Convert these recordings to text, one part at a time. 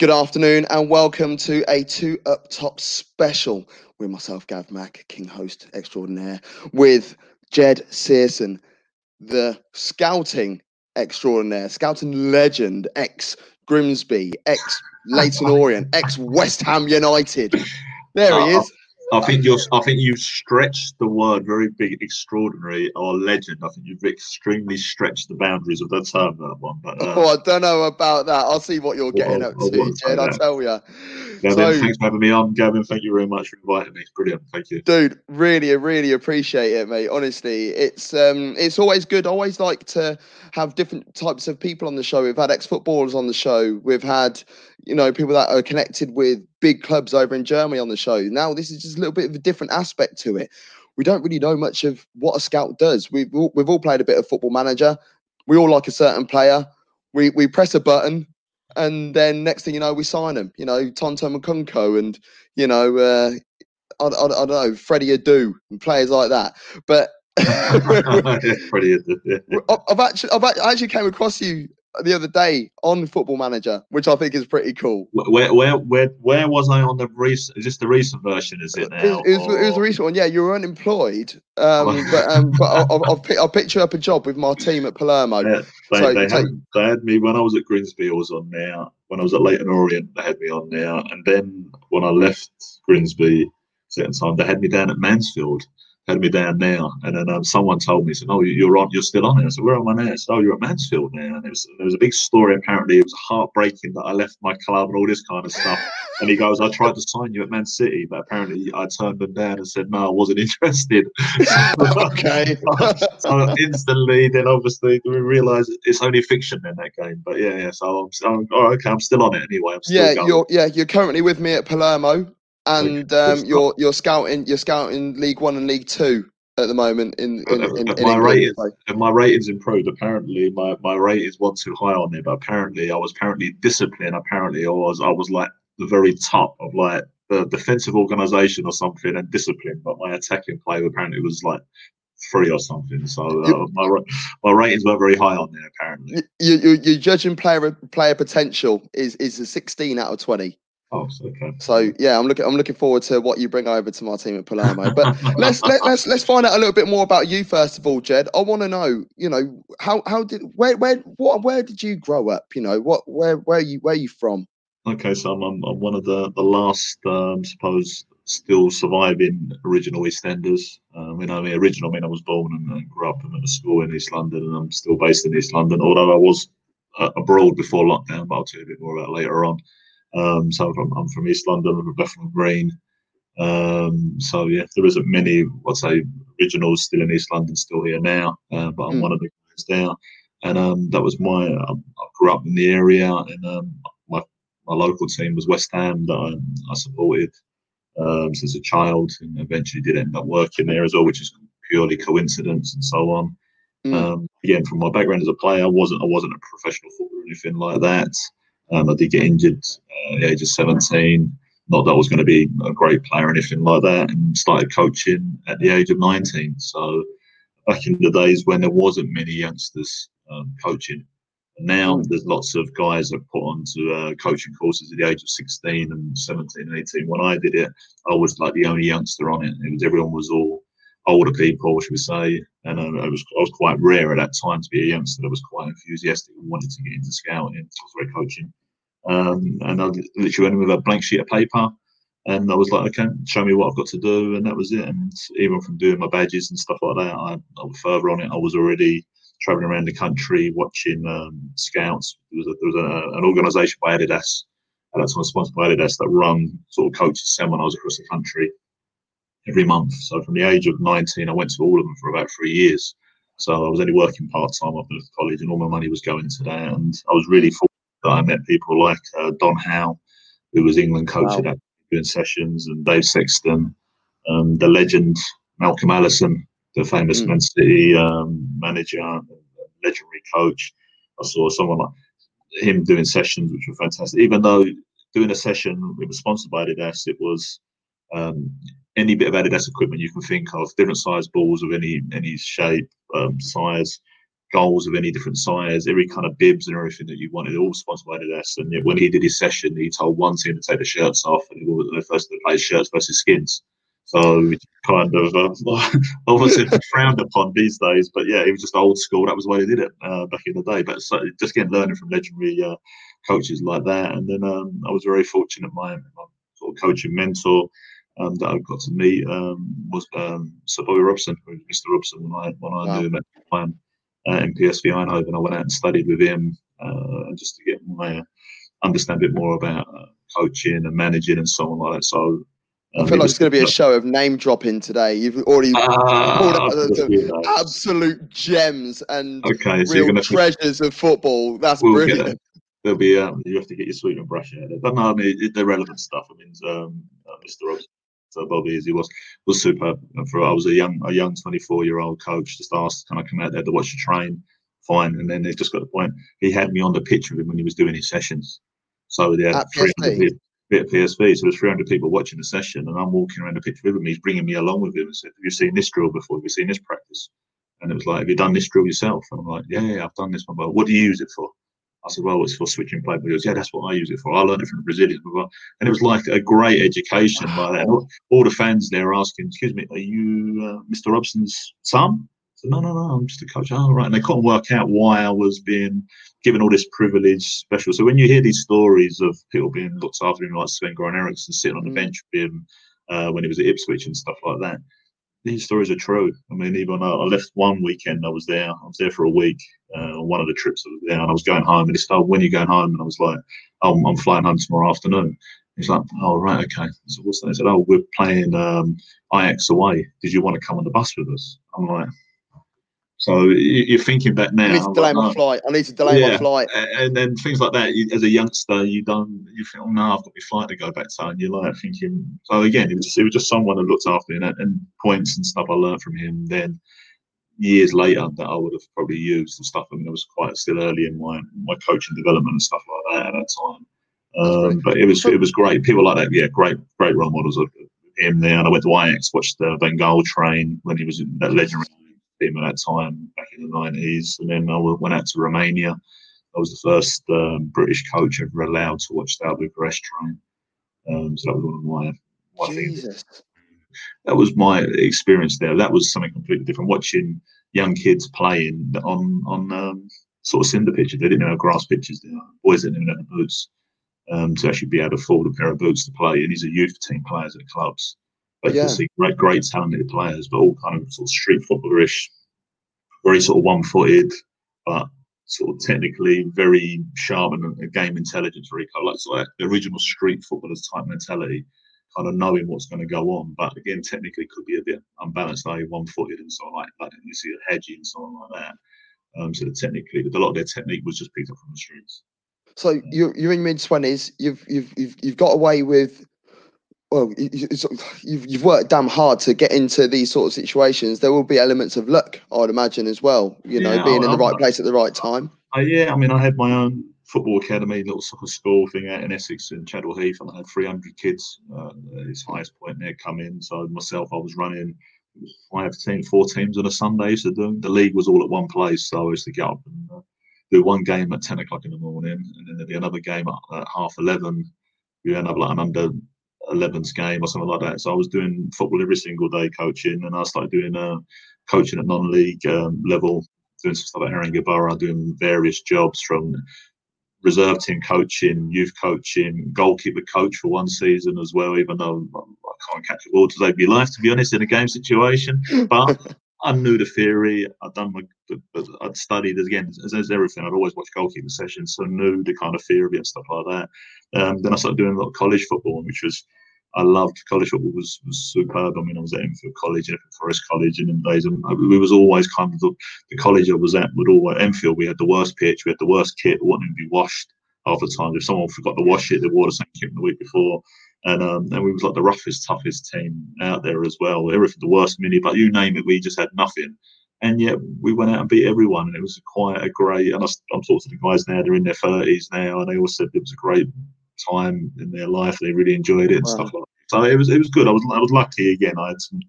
Good afternoon and welcome to a two up top special with myself, Gav Mack, King Host Extraordinaire, with Jed Searson, the scouting extraordinaire, scouting legend, ex Grimsby, ex Leyton Orient, ex West Ham United. There he is. I think you're. I think you've stretched the word very big, extraordinary, or legend. I think you've extremely stretched the boundaries of that term. That one. But, uh, oh, I don't know about that. I'll see what you're getting well, up to, Jed. I'll tell you. So, thanks for having me on, Gavin. Thank you very much for inviting me. It's brilliant. Thank you, dude. Really, really appreciate it, mate. Honestly, it's um, it's always good. I always like to have different types of people on the show. We've had ex-footballers on the show. We've had you know, people that are connected with big clubs over in Germany on the show. Now, this is just a little bit of a different aspect to it. We don't really know much of what a scout does. We've all, we've all played a bit of football manager. We all like a certain player. We we press a button, and then next thing you know, we sign them. You know, Tonto Makunko, and you know, uh, I, I, I don't know, Freddie Adu and players like that. But Freddie Adu. I've actually I've actually came across you the other day on Football Manager, which I think is pretty cool. Where where where where was I on the recent? Is this the recent version? Is it now? It, it, was, it was, the recent one. Yeah, you were unemployed, um, but um, but I'll, I'll, I'll, pick you up a job with my team at Palermo. Yeah, they, so, they, had, they had me when I was at Grimsby. I was on there. When I was at Leyton Orient, they had me on there, and then when I left Grimsby, certain time they had me down at Mansfield had me down now. And then um, someone told me, said, "Oh, you're on, you're still on it." I said, "Where am I now?" I said, "Oh, you're at Mansfield now." And it was there was a big story. Apparently, it was heartbreaking that I left my club and all this kind of stuff. And he goes, "I tried to sign you at Man City, but apparently I turned them down and said no, I wasn't interested." okay. so instantly, then obviously we realise it's only fiction in that game. But yeah, yeah. So I'm, I'm oh, okay. I'm still on it anyway. yeah, going. you're yeah you're currently with me at Palermo and um, you're you're scouting you're scouting League One and League Two at the moment in, in, in, in my ratings my ratings improved apparently. My, my ratings weren't too high on there but apparently i was apparently disciplined apparently. I was i was like the very top of like the defensive organization or something and discipline but my attacking play apparently was like three or something. So uh, my, my ratings weren't very high on there apparently. You, you, you're judging player player potential is is a 16 out of 20 Oh, okay. So yeah, I'm looking. I'm looking forward to what you bring over to my team at Palermo. But let's let, let's let's find out a little bit more about you first of all, Jed. I want to know. You know how how did where where what where did you grow up? You know what where where you where you from? Okay, so I'm, I'm, I'm one of the the last, um, suppose, still surviving original EastEnders. Um, you know, I mean, original. I mean, I was born and, and grew up in a school in East London, and I'm still based in East London. Although I was uh, abroad before lockdown, but I'll tell you a bit more about later on. Um, so I'm from, I'm from East London, I'm from Bethnal Green. Um, so yeah, there isn't many, I'd say, originals still in East London, still here now. Uh, but I'm mm. one of the guys there, and um, that was my. Um, I grew up in the area, and um, my my local team was West Ham that I, I supported um, since a child, and eventually did end up working there as well, which is purely coincidence and so on. Mm. Um, again, from my background as a player, I wasn't I wasn't a professional footballer or anything like that. Um, I did get injured uh, at the age of 17. Not that I was going to be a great player or anything like that, and started coaching at the age of 19. So back in the days when there wasn't many youngsters um, coaching. Now there's lots of guys that put onto uh, coaching courses at the age of 16 and 17 and 18. When I did it, I was like the only youngster on it. It was everyone was all older people, should we say, and uh, I was I was quite rare at that time to be a youngster that was quite enthusiastic and wanted to get into scouting, sorry, coaching. Um, and I literally went in with a blank sheet of paper, and I was like, okay, show me what I've got to do, and that was it. And even from doing my badges and stuff like that, I, I was further on it. I was already traveling around the country watching um, scouts. There was, a, there was a, an organisation by Adidas at that sponsored by Adidas that run sort of coaches seminars across the country every month. So from the age of 19, I went to all of them for about three years. So I was only working part time up at college, and all my money was going to that. And I was really that I met people like uh, Don Howe, who was England coach wow. at that doing sessions, and Dave Sexton, um, the legend Malcolm Allison, the famous mm. Man City um, manager, legendary coach. I saw someone like him doing sessions, which were fantastic. Even though doing a session, it was sponsored by Adidas, it was um, any bit of Adidas equipment you can think of, different size balls of any any shape, um, size, goals of any different size, every kind of bibs and everything that you wanted, all sponsored by Adidas. And when he did his session, he told one team to take the shirts off, and was the first to play shirts versus skins. So kind of uh, obviously frowned upon these days, but yeah, it was just old school. That was the way they did it uh, back in the day. But so, just getting learning from legendary uh, coaches like that, and then um, I was very fortunate. My, my sort of coaching mentor um, that I got to meet um, was um, Sir Bobby Robson, Mr. Robson, when I when I wow. knew him at the time uh, in PSV Eindhoven. I went out and studied with him uh, just to get my uh, understand a bit more about uh, coaching and managing and so on like that. So I feel like it's going to be a show of name dropping today. You've already uh, pulled the, absolute gems and okay, so real treasures of football. That's we'll brilliant. There'll be um, you have to get your sweet and brush out. But no, I mean it, the relevant stuff. I mean, um, uh, Mr. Robson, so Bobby as he was was superb. For I was a young a young 24 year old coach. Just asked, can I come out there to watch you train? Fine. And then they just got the point. He had me on the pitch with him when he was doing his sessions. So they had 300 people bit of PSV. So there's 300 people watching the session, and I'm walking around the pitch with him. He's bringing me along with him and said, "Have you seen this drill before? Have you seen this practice?" And it was like, "Have you done this drill yourself?" And I'm like, "Yeah, yeah I've done this one." But what do you use it for? I said, "Well, it's for switching play." But he goes, "Yeah, that's what I use it for. I learned it from the Brazilians." And it was like a great education like that. All, all the fans there asking, "Excuse me, are you uh, Mr. Robson's son?" said, no, no, no, I'm just a coach. Oh, right. And they couldn't work out why I was being given all this privilege special. So when you hear these stories of people being looked after him, like Sven Goran Eriksson sitting on the mm. bench with him uh, when he was at Ipswich and stuff like that, these stories are true. I mean, even I, left one weekend, I was there. I was there for a week uh, on one of the trips I was there, and I was going home. And he said, when are you going home? And I was like, oh, I'm flying home tomorrow afternoon. He's like, oh, right, okay. So what's that? He said, oh, we're playing um, away. Did you want to come on the bus with us? I'm like, so you're thinking back now. I need to delay like, my oh, flight. I need to delay yeah. my flight. And then things like that. As a youngster, you don't. You think, oh no, I've got my flight to go back to. And you're like thinking. So again, it was just, it was just someone who looked after me and, and points and stuff I learned from him. Then years later, that I would have probably used and stuff. I mean, I was quite still early in my my coaching development and stuff like that at that time. Um, but it was it was great. People like that, yeah, great great role models of him there. And I went to Ajax, watched the Van Gaal train when he was in that legendary team at that time back in the 90s. And then I went out to Romania. I was the first um, British coach ever allowed to watch the Bucharest train. Um, so that was one of my, my Jesus. Things. That was my experience there. That was something completely different. Watching young kids playing on on um, sort of cinder pitches. They didn't have grass pitches. There. Boys didn't even have the boots um, to actually be able to afford a pair of boots to play. And these are youth team players at clubs. But yeah. see great, great talented players, but all kind of sort of street footballerish, very sort of one-footed, but sort of technically very sharp and game intelligence, very kind of like, sort of the original street footballers type mentality, kind of knowing what's going to go on. But again, technically could be a bit unbalanced, like one-footed and so on like that. You see a hedging and so on like that. Um, so technically, a lot of their technique was just picked up from the streets. So you're you're in mid twenties. You've you've you've you've got away with well, you've, you've worked damn hard to get into these sort of situations. There will be elements of luck, I'd imagine, as well. You know, being in the right place at the right time. Uh, yeah, I mean, I had my own football academy, little soccer school thing out in Essex in Chadwell Heath, and I had 300 kids uh, at its highest point there come in. So myself, I was running five teams, four teams on a Sunday. So the, the league was all at one place. So I used to get up and uh, do one game at 10 o'clock in the morning, and then there'd be another game at, at half 11. You end up like an under 11s game or something like that. So I was doing football every single day, coaching, and I started doing uh, coaching at non-league um, level, doing some stuff at Haringey Borough, doing various jobs from reserve team coaching, youth coaching, goalkeeper coach for one season as well. Even though I can't catch a ball to save my life, to be honest, in a game situation, but I knew the theory. I'd done my, I'd studied again as, as everything. I'd always watched goalkeeper sessions, so knew the kind of theory and stuff like that. Um, then I started doing a lot of college football, which was I loved college football was, was superb. I mean, I was at Enfield College, Enfield Forest College, and in days, and we was always kind of the, the college I was at would always Enfield. We had the worst pitch, we had the worst kit, wanting to be washed half the time. If someone forgot to wash it, they wore the same kit the week before, and um, and we was like the roughest, toughest team out there as well. Everything, the worst mini, but you name it, we just had nothing. And yet we went out and beat everyone, and it was quite a great. And I, I'm talking to the guys now; they're in their 30s now, and they all said it was a great time in their life. They really enjoyed it and wow. stuff like that. So it was it was good. I was I was lucky again. I had some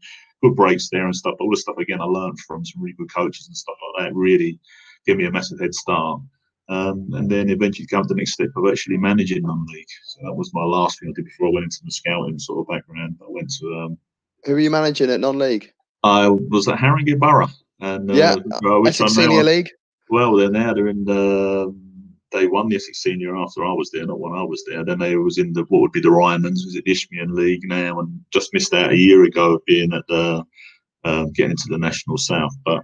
good breaks there and stuff. But All the stuff again I learned from some really good coaches and stuff like that. Really gave me a massive head start. Um, and then eventually come to the next step of actually managing non-league. So that was my last thing I did before I went into the scouting sort of background. I went to. Um, Who were you managing at non-league? I was at Haringey Borough, and uh, yeah, uh, Essex Senior League. Well, they're now they're in the. They won the Essex Senior after I was there, not when I was there. Then they was in the what would be the Ryman's, was it Isthmian League now, and just missed out a year ago of being at the um, getting into the National South. But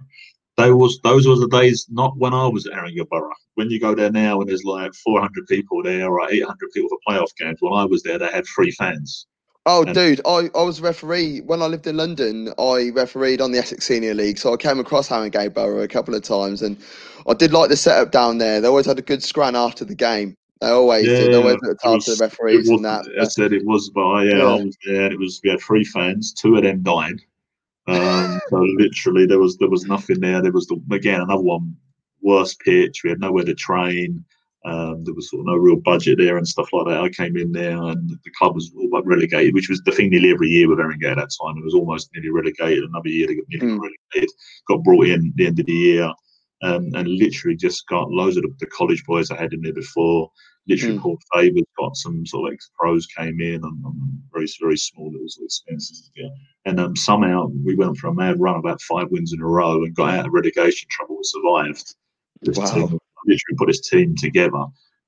those those were the days not when I was at Haringey Borough. When you go there now and there's like 400 people there or 800 people for playoff games, when I was there, they had three fans. Oh, and dude, I, I was a referee when I lived in London. I refereed on the Essex Senior League, so I came across Haringey Borough a couple of times, and I did like the setup down there. They always had a good scran after the game. They always yeah, did. They always looked after the referees and that. I said it was, but yeah, yeah, I was there. It was we had three fans. Two of them died. Um, so literally, there was there was nothing there. There was the, again another one worse pitch. We had nowhere to train. Um, there was sort of no real budget there and stuff like that. I came in there and the club was all but relegated, which was the thing nearly every year with Haringey at that time. It was almost nearly relegated. Another year they got nearly mm. relegated. Got brought in at the end of the year. Um, and literally just got loads of the, the, college boys I had in there before. Literally, mm. Favors got some sort of ex pros came in and, and, very very small little expenses to. And um, somehow we went for a mad run, about five wins in a row, and got out of relegation trouble. and Survived. This wow. team literally put his team together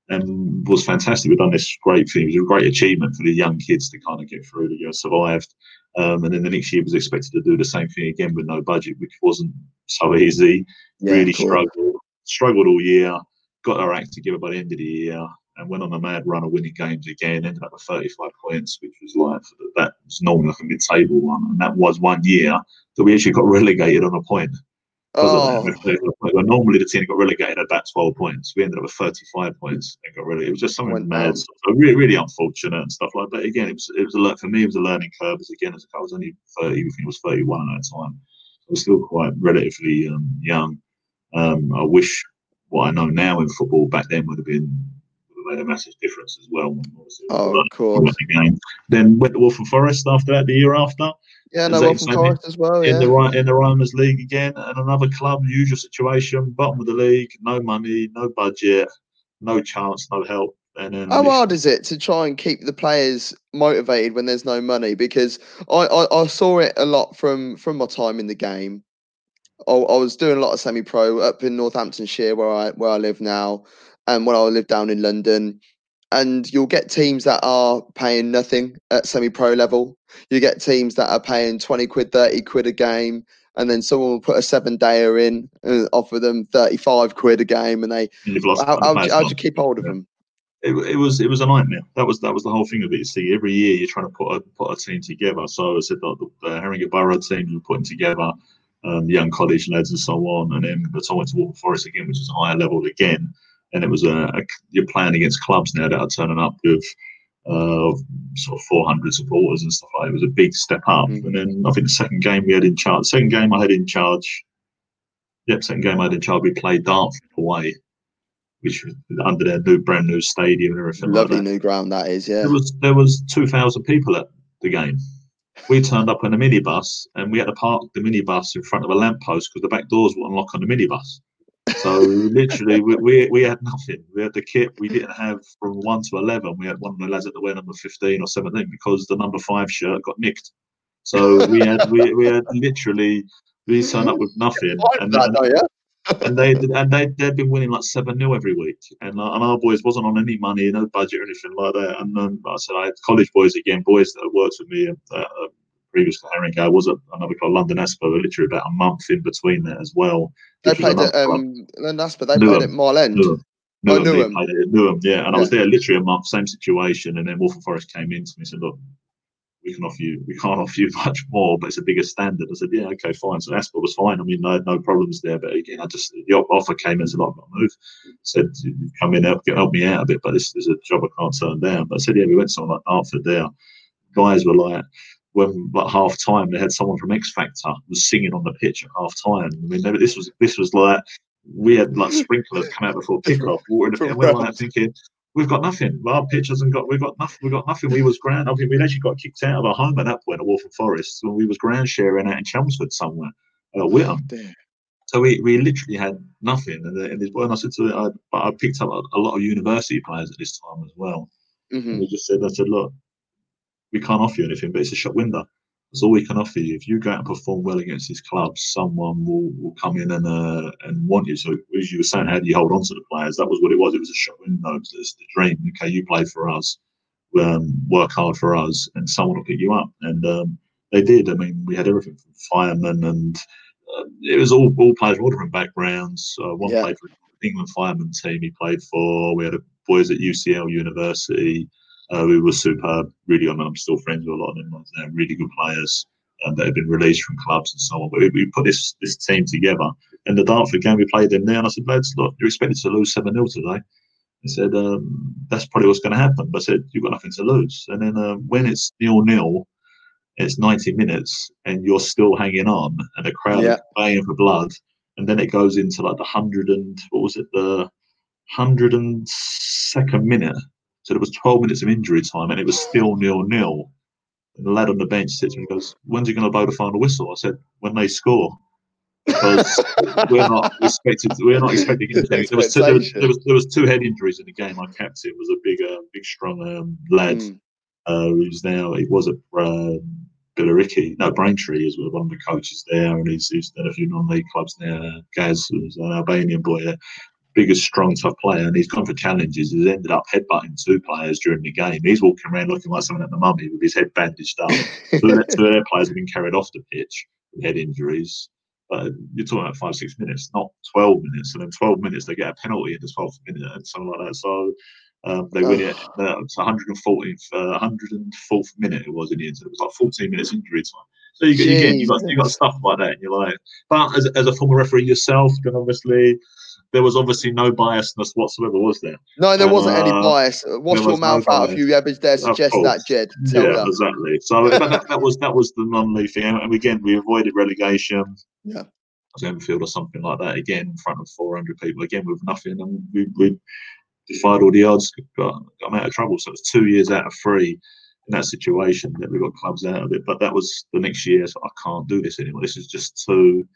and was fantastic. We've done this great thing. It was a great achievement for the young kids to kind of get through. You know, survived. Um, and then the next year was expected to do the same thing again with no budget, which wasn't so easy. Yeah, really cool. struggled, struggled all year. Got our act together by the end of the year, and went on a mad run of winning games again. Ended up with 35 points, which was like that was normally like a mid-table one, and that was one year that we actually got relegated on a point. Oh. normally the team got relegated at about 12 points. We ended up with 35 points and got relegated. It was just something Went mad. So really, really unfortunate and stuff like that. Again, it was it was a for me. It was a learning curve. As again, as I was only 30, I think it was 31 at that time. I was still quite relatively um, young. Um, I wish what I know now in football back then would have been made a massive difference as well. Oh, of course. The then went to Waltham Forest after that, the year after. Yeah, no, Waltham Forest as well. Yeah. In the in the Ryman's League again, and another club, usual situation, bottom of the league, no money, no budget, no chance, no help. And then how hard is it to try and keep the players motivated when there's no money? Because I, I, I saw it a lot from from my time in the game. I, I was doing a lot of semi-pro up in Northamptonshire, where I where I live now, and when I lived down in London. And you'll get teams that are paying nothing at semi-pro level. You get teams that are paying twenty quid, thirty quid a game, and then someone will put a seven dayer in and offer them 35 quid a game and they how, how, do you keep hold of them it, it was it was a nightmare. That was that was the whole thing of it. You see, every year you're trying to put a put a team together. So I said that the, the Haringey Borough team you were putting together, um, young college lads and so on, and then the time went to Waltham Forest again, which is a higher level again. And it was a, a you're playing against clubs now that are turning up with uh, sort of 400 supporters and stuff like. That. It was a big step up. Mm-hmm. And then I think the second game we had in charge, second game I had in charge. Yep, second game I had in charge. We played Dartford away which was under their new brand new stadium and everything. Lovely like new ground that is, yeah. There was there was two thousand people at the game. We turned up in a minibus and we had to park the minibus in front of a lamppost because the back doors wouldn't lock on the minibus. So literally, we, we, we had nothing. We had the kit. We didn't have from one to eleven. We had one of the lads at the wear number fifteen or seventeen because the number five shirt got nicked. So we had we, we had literally we signed up with nothing. And, that, though, yeah? and they and they they've been winning like seven 0 every week, and uh, and our boys wasn't on any money, no budget or anything like that. And um, I said I had college boys again, boys that worked with me. Uh, uh, previous to Herring, I was at another club, London APSA, literally about a month in between there as well. They played at um, London APSA. They Newham. played at Mile End. Newham. Newham, oh, Newham. Newham, yeah. And yeah. I was there literally a month, same situation. And then Waltham Forest came in to me and said, look, we can offer you, we can't offer you much more, but it's a bigger standard. I said, yeah, okay, fine. So APSA was fine. I mean, no, no problems there. But again, I just the offer came in, said, I've got to move. Said, come in, help, help me out a bit, but this is a job I can't turn down. But I said, yeah, we went somewhere like Dartford there. Guys were like, when like half time, they had someone from X Factor was singing on the pitch at half time. I mean, this was this was like we had like sprinklers come out before kickoff, water in the pit, and we were like thinking we've got nothing. Our pitch hasn't got. We've got nothing. We've got nothing. We was ground. I mean, we'd actually got kicked out of our home at that point at Waltham Forest. So we was ground sharing out in Chelmsford somewhere, uh, Witham. Oh, So we, we literally had nothing. And, and this, when I said to I, I picked up a, a, lot of university players at this time as well. Mm-hmm. And we just said, I said, look, we can't offer you anything, but it's a shop window. That's all we can offer you. If you go out and perform well against these clubs, someone will, will come in and uh, and want you. So as you were saying, how do you hold on to the players? That was what it was. It was a shop window. It's the dream. Okay, you play for us, um, work hard for us, and someone will pick you up. And um, they did. I mean, we had everything from firemen and uh, it was all all players from all different backgrounds. Uh, one yeah. played for the England fireman team. He played for. We had boys at UCL University uh, who were superb. Really, I mean, I'm still friends with a lot of them. They're really good players um, that have been released from clubs and so on. But we, we, put this this team together. And the Dartford game, we played them there, and I said, lads, look, you're expected to lose 7 0 today. He said, um, that's probably what's going to happen. But I said, you've got nothing to lose. And then uh, when it's nil nil, it's 90 minutes and you're still hanging on and the crowd yeah. is playing for blood. And then it goes into like the 100 and, what was it, the 102nd minute. So there was 12 minutes of injury time and it was still nil nil. And the lad on the bench sits and goes, When's he going to blow the final whistle? I said, When they score. Because we're not expected. We're not expecting anything. There was, two, there, was, there, was, there was two head injuries in the game. Our captain was a big, uh, big, strong um, lad. Mm uh, who's now he was at uh, Billericay, no Braintree is one of the coaches there, and he's, he's done a few non-league clubs now. Gaz, who's an Albanian boy, biggest, strong, tough player, and he's gone for challenges. He's ended up headbutting two players during the game. He's walking around looking like someone at the mummy with his head bandaged up. two of their players have been carried off the pitch with head injuries. But you're talking about five, six minutes, not 12 minutes. And in 12 minutes, they get a penalty in the 12th minute and something like that. So um, they win it. Uh, it's 140th, uh, 104th minute it was in the end. It was like 14 minutes injury time. So you, you again, you got you got stuff like that, and you're like, but as, as a former referee yourself, then obviously there was obviously no biasness whatsoever, was there? No, there wasn't uh, any bias. Wash your mouth no out if you ever dare suggest that, Jed. Tell yeah, exactly. So that, that, was that was the thing, and again we avoided relegation. Yeah. Enfield or something like that again in front of 400 people again with nothing, and we, we defied all the odds, got, got out of trouble. So it's two years out of three in that situation that we got clubs out of it. But that was the next year. So I can't do this anymore. This is just too.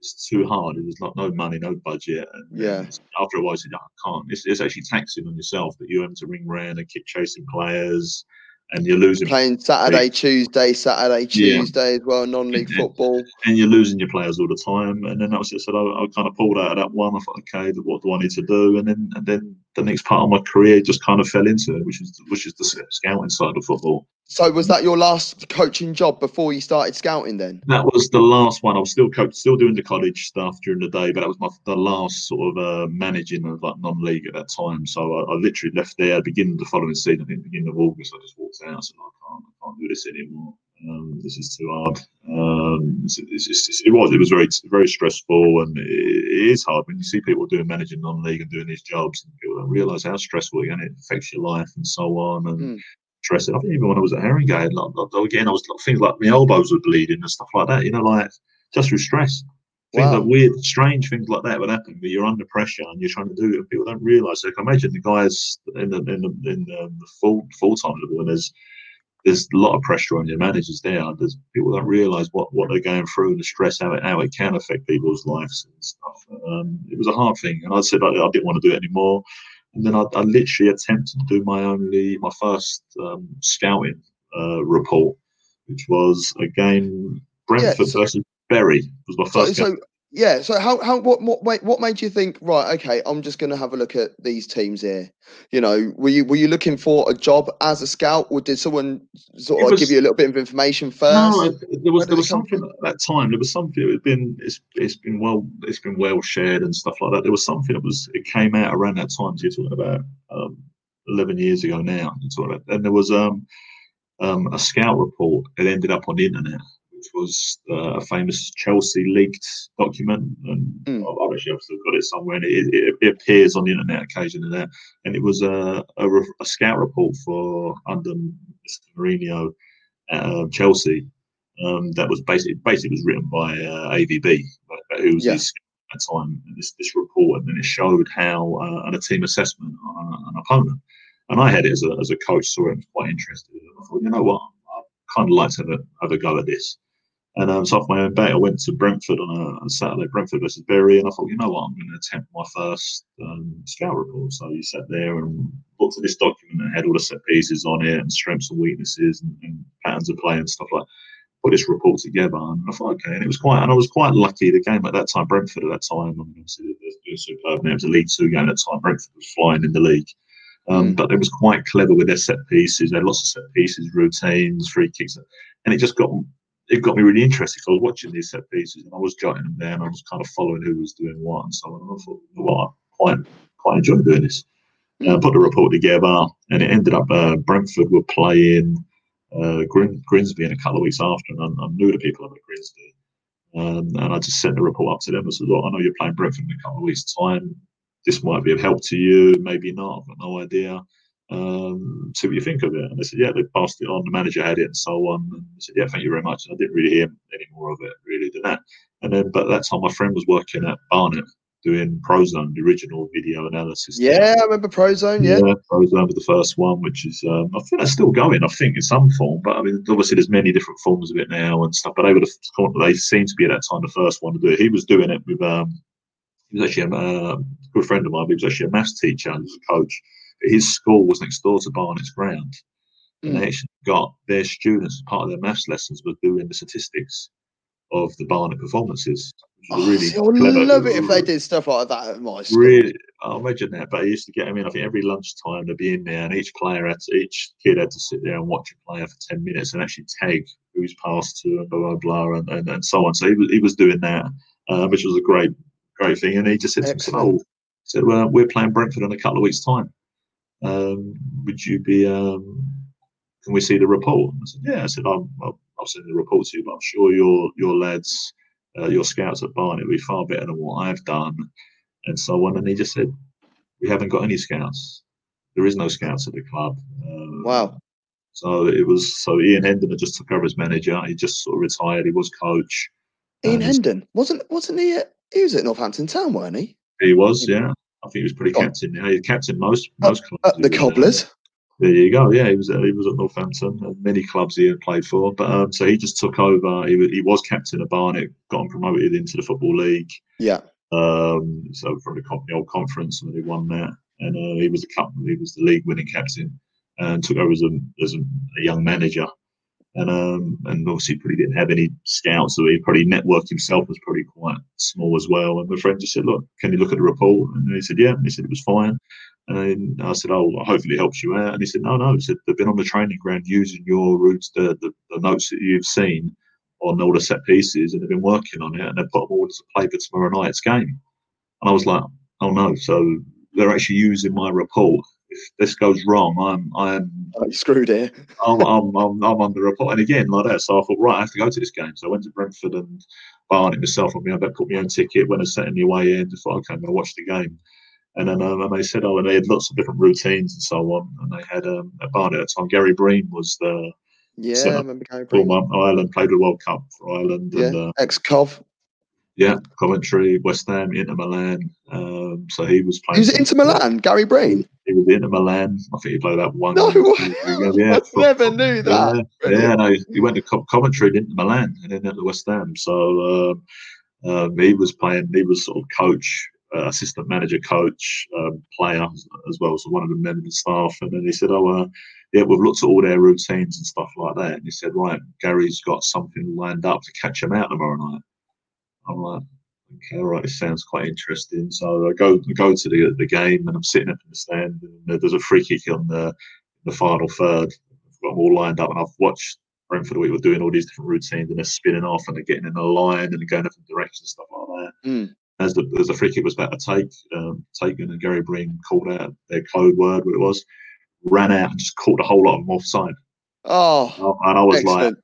It's too hard. There's not no money, no budget. And, yeah. after a while, I said, I can't. It's, it's actually taxing on yourself that you have to ring around and keep chasing players and you're losing playing Saturday, Tuesday, Saturday, Tuesday yeah. as well, non-league football, and you're losing your players all the time. And then that was it. So I, I kind of pulled out of that one. I thought, okay, what do I need to do? And then and then the next part of my career just kind of fell into it, which is which is the scouting side of football. So was that your last coaching job before you started scouting? Then that was the last one. I was still coach, still doing the college stuff during the day, but that was my the last sort of uh, managing of like non-league at that time. So I, I literally left there beginning of the following season. In the beginning of August, I just walked out. I said, I can't, I can't do this anymore. Um, this is too hard. Um, it's, it's, it's, it was. It was very, very stressful, and it, it is hard when you see people doing managing non-league and doing these jobs, and people don't realise how stressful it and it affects your life and so on. And mm stressing. I think even when I was at Haringey, like, like, again, I was like, things like my elbows were bleeding and stuff like that. You know, like just through stress. Things wow. like weird, strange things like that would happen But you're under pressure and you're trying to do it, and people don't realise. So I can imagine the guys in the in the, in the, the full full time level, and there's there's a lot of pressure on your managers there. There's people don't realise what, what they're going through and the stress how it how it can affect people's lives and stuff. Um, it was a hard thing, and I said I, I didn't want to do it anymore. And then I, I literally attempted to do my only, my first um, scouting uh, report, which was a game Brentford yeah, so, versus Bury. Was my first. So, so yeah. So how how what what what made you think right? Okay, I'm just going to have a look at these teams here. You know, were you were you looking for a job as a scout, or did someone sort of was, give you a little bit of information first? No, there was there was something at that time. There was something. It had been it's it's been well it's been well shared and stuff like that. There was something that was it came out around that time. So you're talking about um, eleven years ago now. You're talking about, and there was um um a scout report. It ended up on the internet which was uh, a famous Chelsea leaked document, and mm. I've actually I've still got it somewhere. And it, it, it, appears on the internet occasionally there, and it was a, a, a scout report for under Mr. Mourinho, uh, Chelsea. Um, that was basically basically was written by uh, AVB, who was yeah. his at the time. This this report, and then it showed how uh, a team assessment on an opponent. And I had it as a, as a coach, saw it was quite interested. I thought, you know what, I kind of like to have a, have a go at this. And um, so off my own bet, I went to Brentford on a, on Saturday, Brentford versus Bury, and I thought, you know what, I'm going to attempt my first um, scout report. So you sat there and looked at this document and had all the set pieces on it and strengths and weaknesses and, and patterns of play and stuff like. Put this report together, and I thought, okay, and it was quite, and I was quite lucky. The game at that time, Brentford at that time, I'm obviously they're superb. It was a League Two game at the time. Brentford was flying in the league. Um, mm. But it was quite clever with their set pieces. They had lots of set pieces, routines, free kicks, and it just got it got me really interested. I was watching these set pieces and I was jotting them down. I was kind of following who was doing what and so on. I thought, well, I quite quite enjoyed doing this. And I put the report together, and it ended up uh, Brentford were playing uh, Grim, Grimsby in a couple of weeks after, and I, I knew the people at Grimsby. Um, and I just sent the report up to them. I said, Look, I know you're playing Brentford in a couple of weeks' time. This might be of help to you, maybe not. I've got no idea um, see what you think of it. And they said, yeah, they passed it on. The manager had it and so on. And I said, yeah, thank you very much. And I didn't really hear any more of it, really, than that. And then, but that time, my friend was working at Barnet doing Prozone, the original video analysis. Yeah, I remember Prozone. Yeah, yeah Prozone was the first one, which is um, I think that's still going. I think in some form, but I mean, obviously there's many different forms of it now and stuff. But they would have they seem to be at that time the first one to do it. He was doing it with um, he was actually a uh, good friend of mine. He was actually a maths teacher and was a coach his school was next door to Barnet's ground. And they hmm. actually got their students as part of their maths lessons were doing the statistics of the Barnet performances. Oh, really see, I would love it if they did stuff like that at my school. Really, I imagine that. But I used to get. I in. I think every lunchtime they'd be in there, and each player had to, each kid had to sit there and watch a player for ten minutes and actually tag who's passed to and blah blah blah and, and, and so on. So he was he was doing that, uh, which was a great great thing. And he just said Excellent. to himself, "Oh, said, well, we're playing Brentford in a couple of weeks' time." Um, would you be, um, can we see the report? I said, yeah. I said, I'll, I'll, I'll send the report to you, but I'm sure your your lads, uh, your scouts at Barnet will be far better than what I've done, and so on. And he just said, we haven't got any scouts. There is no scouts at the club. Uh, wow. So it was so Ian Hendon had just took over as manager. He just sort of retired. He was coach. Ian Hendon wasn't wasn't he? At, he was at Northampton Town, weren't he? He was, yeah. I think he was pretty captain. Yeah, he captain most most clubs. Uh, the Cobblers. There you go. Yeah, he was he was at Northampton. Uh, many clubs he had played for, but um, so he just took over. He, he was captain of Barnet, got him promoted into the football league. Yeah. Um, so from the, the old conference, and he won that. And uh, he was the captain. He was the league winning captain, and took over as a as a young manager and um, and obviously probably didn't have any scouts, so he probably networked himself was probably quite small as well. And my friend just said, "Look, can you look at the report?" And he said, "Yeah." And he said it was fine. And I said, "Oh, hopefully it helps you out." And he said, "No, no." He said they've been on the training ground using your routes, the, the, the notes that you've seen on all the set pieces, and they've been working on it, and they've put them all to play for tomorrow night's game. And I was like, "Oh no!" So they're actually using my report if this goes wrong, I'm I'm oh, screwed here. I'm, I'm, I'm I'm under report. And again, like that. So I thought, right, I have to go to this game. So I went to Brentford and Barnet myself. I mean, I put my own ticket, went and sat in my way in. Just thought, okay, I'm going to watch the game. And then um, and they said, oh, and they had lots of different routines and so on. And they had um, at Barnet at the time, Gary Breen was the yeah, I remember Gary Breen. Ireland played the World Cup for Ireland. Yeah, and, uh, ex Cov. Yeah, Coventry, West Ham, Inter Milan. Um, so he was playing. He was Inter Milan, Gary Breen. He was Inter Milan. I think he played that one. No, yeah, I never knew that. Yeah, yeah, no, he went to Co- Coventry, Inter Milan, and then to West Ham. So um, um, he was playing. He was sort of coach, uh, assistant manager, coach, um, player as well. So one of the members of staff. And then he said, "Oh, uh, yeah, we've looked at all their routines and stuff like that." And he said, "Right, Gary's got something lined up to catch him out tomorrow night." I'm like, okay, all right, this sounds quite interesting. So I go I go to the the game and I'm sitting up in the stand and there's a free kick on the the final third. I've got them all lined up and I've watched Brentford we were doing all these different routines and they're spinning off and they're getting in a line and they're going different directions stuff like that. Mm. As the as the free kick was about to take um, taken and Gary Breen called out their code word, what it was, ran out and just caught a whole lot of them offside. Oh, and I was excellent. like,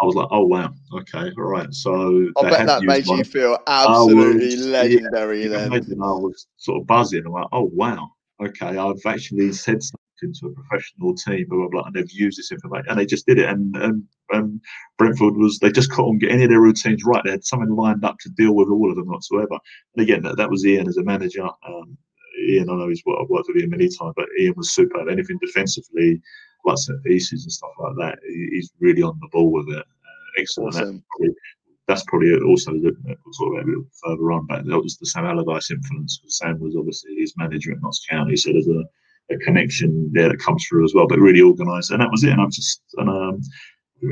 I was like, oh wow, okay, all right. So I bet that made you feel absolutely was, legendary. Yeah, then I was sort of buzzing. I'm like, oh wow, okay, I've actually said something to a professional team, blah blah blah, and they've used this information, and they just did it. And and, and Brentford was they just couldn't get any of their routines right. They had something lined up to deal with all of them whatsoever. And again, that, that was Ian as a manager. Um, Ian, I know he's I've worked with him many times, but Ian was super. Anything defensively, like set pieces and stuff like that. He's really on the ball with it. excellent. Awesome. Probably, that's probably also the, sort of a little further on, but that was the Sam Allardyce influence because Sam was obviously his manager at Notts County, so there's a, a connection there that comes through as well. But really organised, and that was it. And I just and um,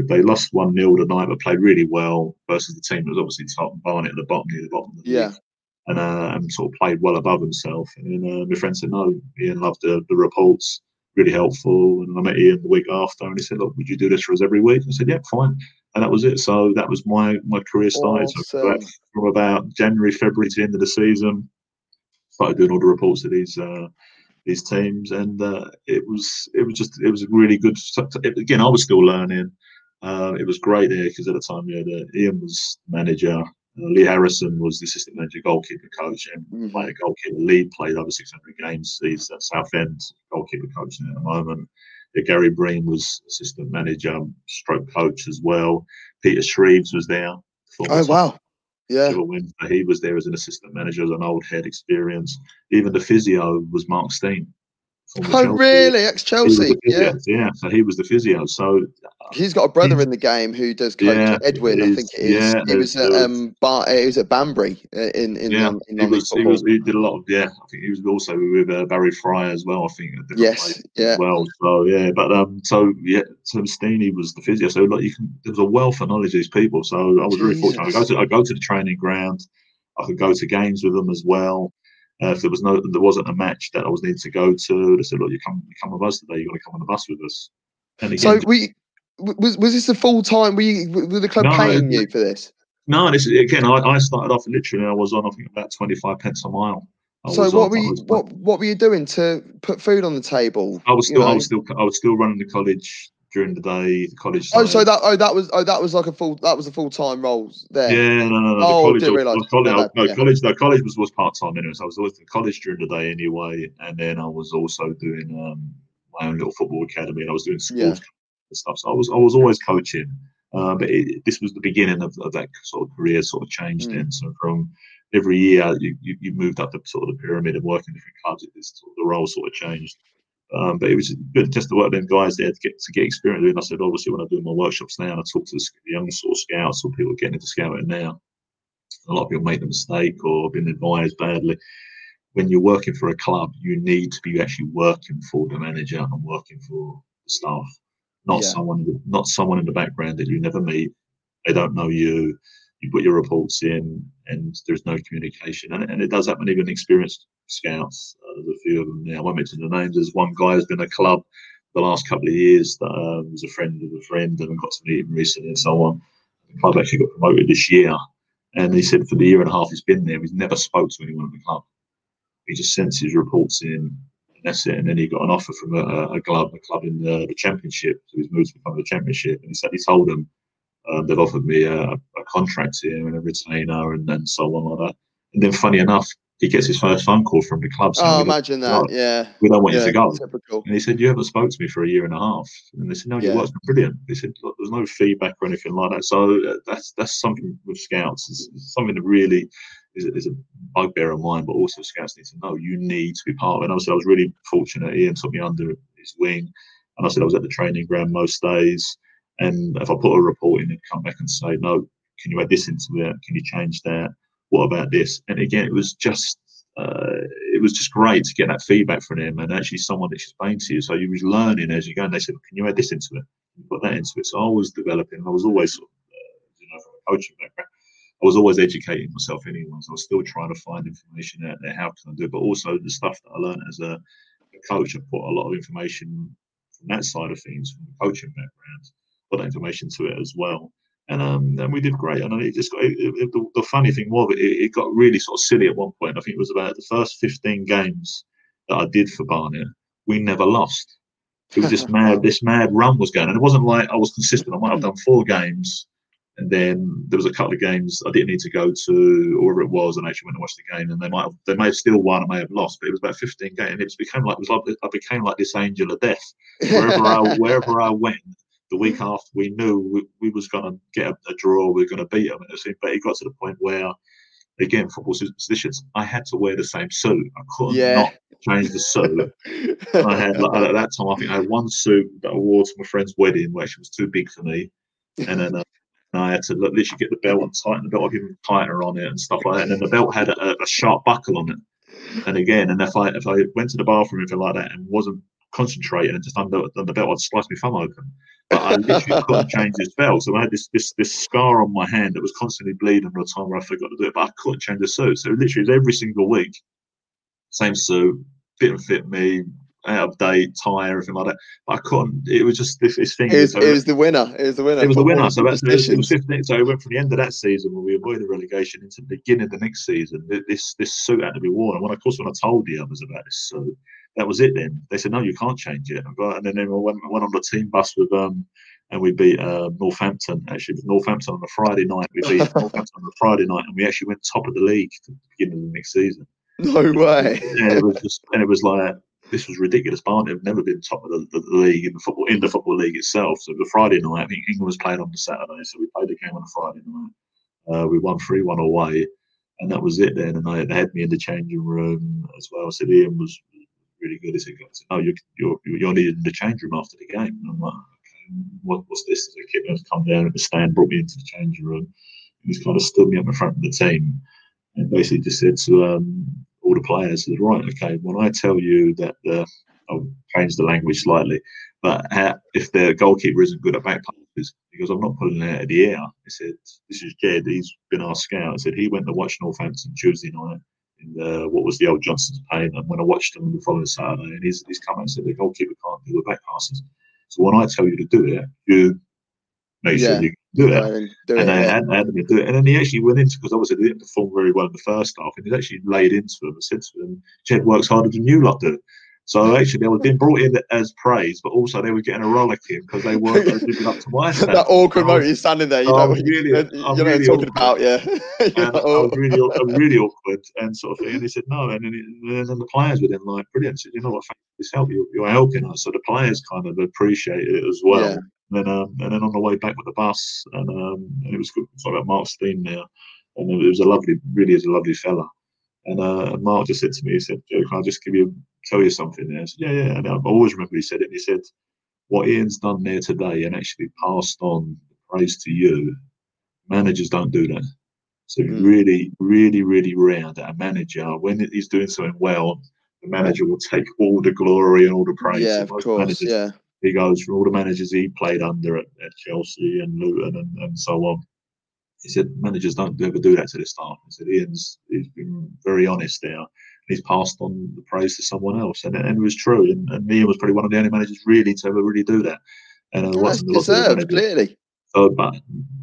they lost one 0 tonight, but played really well versus the team that was obviously top and Barnet at the bottom near the bottom. Of the yeah. League and, uh, and sort of played well above himself. And uh, my friend said, no, Ian loved the, the reports, really helpful. And I met Ian the week after, and he said, look, would you do this for us every week? I said, yeah, fine. And that was it. So that was my my career started. Awesome. So from, about January, February to the end of the season, started doing all the reports to these uh, these teams, and uh, it was it was just it was a really good. Again, I was still learning. Uh, it was great there because at the time, yeah, the, Ian was manager. Lee Harrison was the assistant manager, goalkeeper coach, and mm. played goalkeeper lead, played over 600 games. He's at Southend goalkeeper coach at the moment. Yeah, Gary Breen was assistant manager, stroke coach as well. Peter Shreeves was there. Oh wow! Yeah, he was there as an assistant manager, as an old head experience. Even the physio was Mark Stein. Oh, Chelsea. really? Ex Chelsea? Yeah. Yeah. So he was the physio. So he's got a brother in the game who does coach yeah, Edwin. I think it is. Yeah, he was at um, Bar- he was at Banbury uh, in in yeah. in, he, was, he was he did a lot of yeah. I think he was also with uh, Barry Fry as well. I think yes, yeah. well, so yeah, but um, so yeah, so Steenie was the physio. So like you can, there was a wealth of knowledge of these people. So I was really fortunate. I go to I go to the training ground. I could go to games with them as well. Uh, if there was no, there wasn't a match that I was needing to go to, they said, "Look, you come, you come with us today. You're going to come on the bus with us." And again, so we was was this a full time? Were, you, were the club no, paying you for this? No, this again. I, I started off literally. I was on, I think, about twenty five pence a mile. I so what on, were you, what what were you doing to put food on the table? I was still, you know? I was still, I was still running the college during the day. The college. Oh, so that oh that was oh that was like a full that was a full time role there. Yeah, no, no, no. Oh, college, didn't realise. College, no, no, yeah. college, no, college was was part time anyway. So I was always in college during the day anyway, and then I was also doing um, my own little football academy, and I was doing schools yeah. stuff. So I was I was always coaching. Uh, but it, this was the beginning of, of, that sort of career sort of changed mm. in. So from every year you, you, you, moved up the sort of the pyramid of working different clubs, it, sort of, the role sort of changed. Um, but it was good just to work with them guys there to get to get experience. And I said, obviously, when I do my workshops now, and I talk to the young sort of scouts or people getting into scouting now. A lot of people make the mistake or been advised badly. When you're working for a club, you need to be actually working for the manager and working for the staff, not yeah. someone not someone in the background that you never meet. They don't know you. You put your reports in, and there's no communication. And, and it does happen even experienced scouts. There's a few of them now. I won't mention the names. There's one guy who's been a club the last couple of years that um, was a friend of a friend and I got to meet him recently and so on. The club actually got promoted this year. And he said for the year and a half he's been there, he's never spoke to anyone at the club. He just sends his reports in and that's it. And then he got an offer from a, a club, a club in the, the championship. So he's moved to become the championship. And he said he told them um, they've offered me a, a contract here and a retainer and, and so on like that. And then funny enough, he gets his first phone call from the club. Saying, oh, imagine that. Yeah. We don't want yeah, you to go. Typical. And he said, You haven't spoke to me for a year and a half. And they said, No, yeah. your work's been brilliant. He said, There's no feedback or anything like that. So uh, that's that's something with scouts. It's, it's something that really is, is a bugbear of mine, but also scouts need to know you need to be part of it. And obviously, I was really fortunate. Ian took me under his wing. And I said, I was at the training ground most days. And if I put a report in, he'd come back and say, No, can you add this into it? Can you change that? What about this? And again, it was just uh, it was just great to get that feedback from him and actually someone explained to you. So you was learning as you go, and they said, "Can you add this into it? You put that into it." So I was developing. I was always, uh, you know, from a coaching background, I was always educating myself anyway. So I was still trying to find information out there. How can I do it? But also the stuff that I learned as a, a coach, I put a lot of information from that side of things, from the coaching background, put that information to it as well and um, and we did great. And it just got it, it, the, the, funny thing was it, it got really sort of silly at one point. I think it was about the first fifteen games that I did for Barnet. We never lost. It was just mad. This mad run was going, and it wasn't like I was consistent. I might have done four games, and then there was a couple of games I didn't need to go to, or wherever it was, and actually went and watched the game, and they might have, they may have still won, I may have lost, but it was about 15 games. And it became like it was like I became like this angel of death. Wherever I wherever I went, the week after we knew we, we was going to get a, a, draw, we were going to beat them. But it got to the point where, again, football superstitions, I had to wear the same suit. I couldn't yeah. not change the suit. I had like, at that time, I think I had one suit that I wore to my friend's wedding, which was too big for me, and then uh, And I had to literally get the belt and tighten the belt even tighter on it and stuff like that. And then the belt had a, a sharp buckle on it. And again, and if I if I went to the bathroom or anything like that and wasn't concentrating and just under, under the belt, I'd slice my thumb open. But I literally couldn't change this belt. So I had this, this this scar on my hand that was constantly bleeding all the time where I forgot to do it. But I couldn't change the suit. So literally every single week, same suit, didn't fit me, out of date, tie, everything like that. But I couldn't. It was just this, this thing. It was, so it was the winner. It was the winner. It was the winner. So that's it was 15. So it went from the end of that season when we avoided relegation into the beginning of the next season. This this suit had to be worn. And when of course when I told the others about this suit, that was it. Then they said no, you can't change it. And then I went, went on the team bus with um and we beat uh, Northampton. Actually, Northampton on a Friday night. We beat Northampton on a Friday night, and we actually went top of the league at the beginning of the next season. No way. Yeah, it was just, and it was like this was ridiculous. Barnet have never been top of the, the, the, league in the football in the football league itself. So the Friday night, I think England was playing on the Saturday, so we played the game on a Friday night. Uh, we won three one away, and that was it. Then, and they, they had me in the changing room as well. I said Ian was really good. Is it He said, "Oh, you're you're, you're needed in the change room after the game." And I'm like, okay, what, "What's this?" The kid has come down at the stand, brought me into the change room, he's kind of stood me up in front of the team, and basically just said to um, all the players said, right, okay, when I tell you that the, I'll change the language slightly, but if the goalkeeper isn't good at back passes, because I'm not pulling it out of the air, he said, this is Jed, he's been our scout. He said he went to watch Northampton Tuesday night in the, what was the old Johnstone's Paint, and when I watched him the following Saturday, and come out and said the goalkeeper can't do the back passes. So when I tell you to do it, you make yeah. sure you do it. do and it, I, yeah. had, to do it. And then he actually went into because obviously they didn't perform very well in the first half, and he actually laid into them and said to them, "Jed works harder than you lot do." So actually, they were being brought in as praise, but also they were getting a rollicking because they weren't living up to my standards. that awkward moment, you're standing there, you know, really, you're, you're really talking about, yeah. and I was really, I'm really awkward and sort of thing. And he said no, and then, and then the players were then like, brilliant. Said, you know what, this help you, you're helping us. So the players kind of appreciate it as well. Yeah. And then, um, and then on the way back with the bus, and, um, and it was good. Talking about Mark Stein now, and it was a lovely, really is a lovely fella. And uh, Mark just said to me, he said, Joe, can I just give you, tell you something there? I said, yeah, yeah. And I always remember he said it. He said, what Ian's done there today and actually passed on the praise to you, managers don't do that. So mm. really, really, really rare that a manager, when he's doing something well, the manager will take all the glory and all the praise. Yeah, of course. Managers, yeah he goes through all the managers he played under at, at Chelsea and Luton and, and so on. He said managers don't ever do that to the staff. He said Ian's he's been very honest there. He's passed on the praise to someone else, and, and it was true. And, and Ian was probably one of the only managers really to ever really do that. And uh, wasn't deserved, clearly. So, but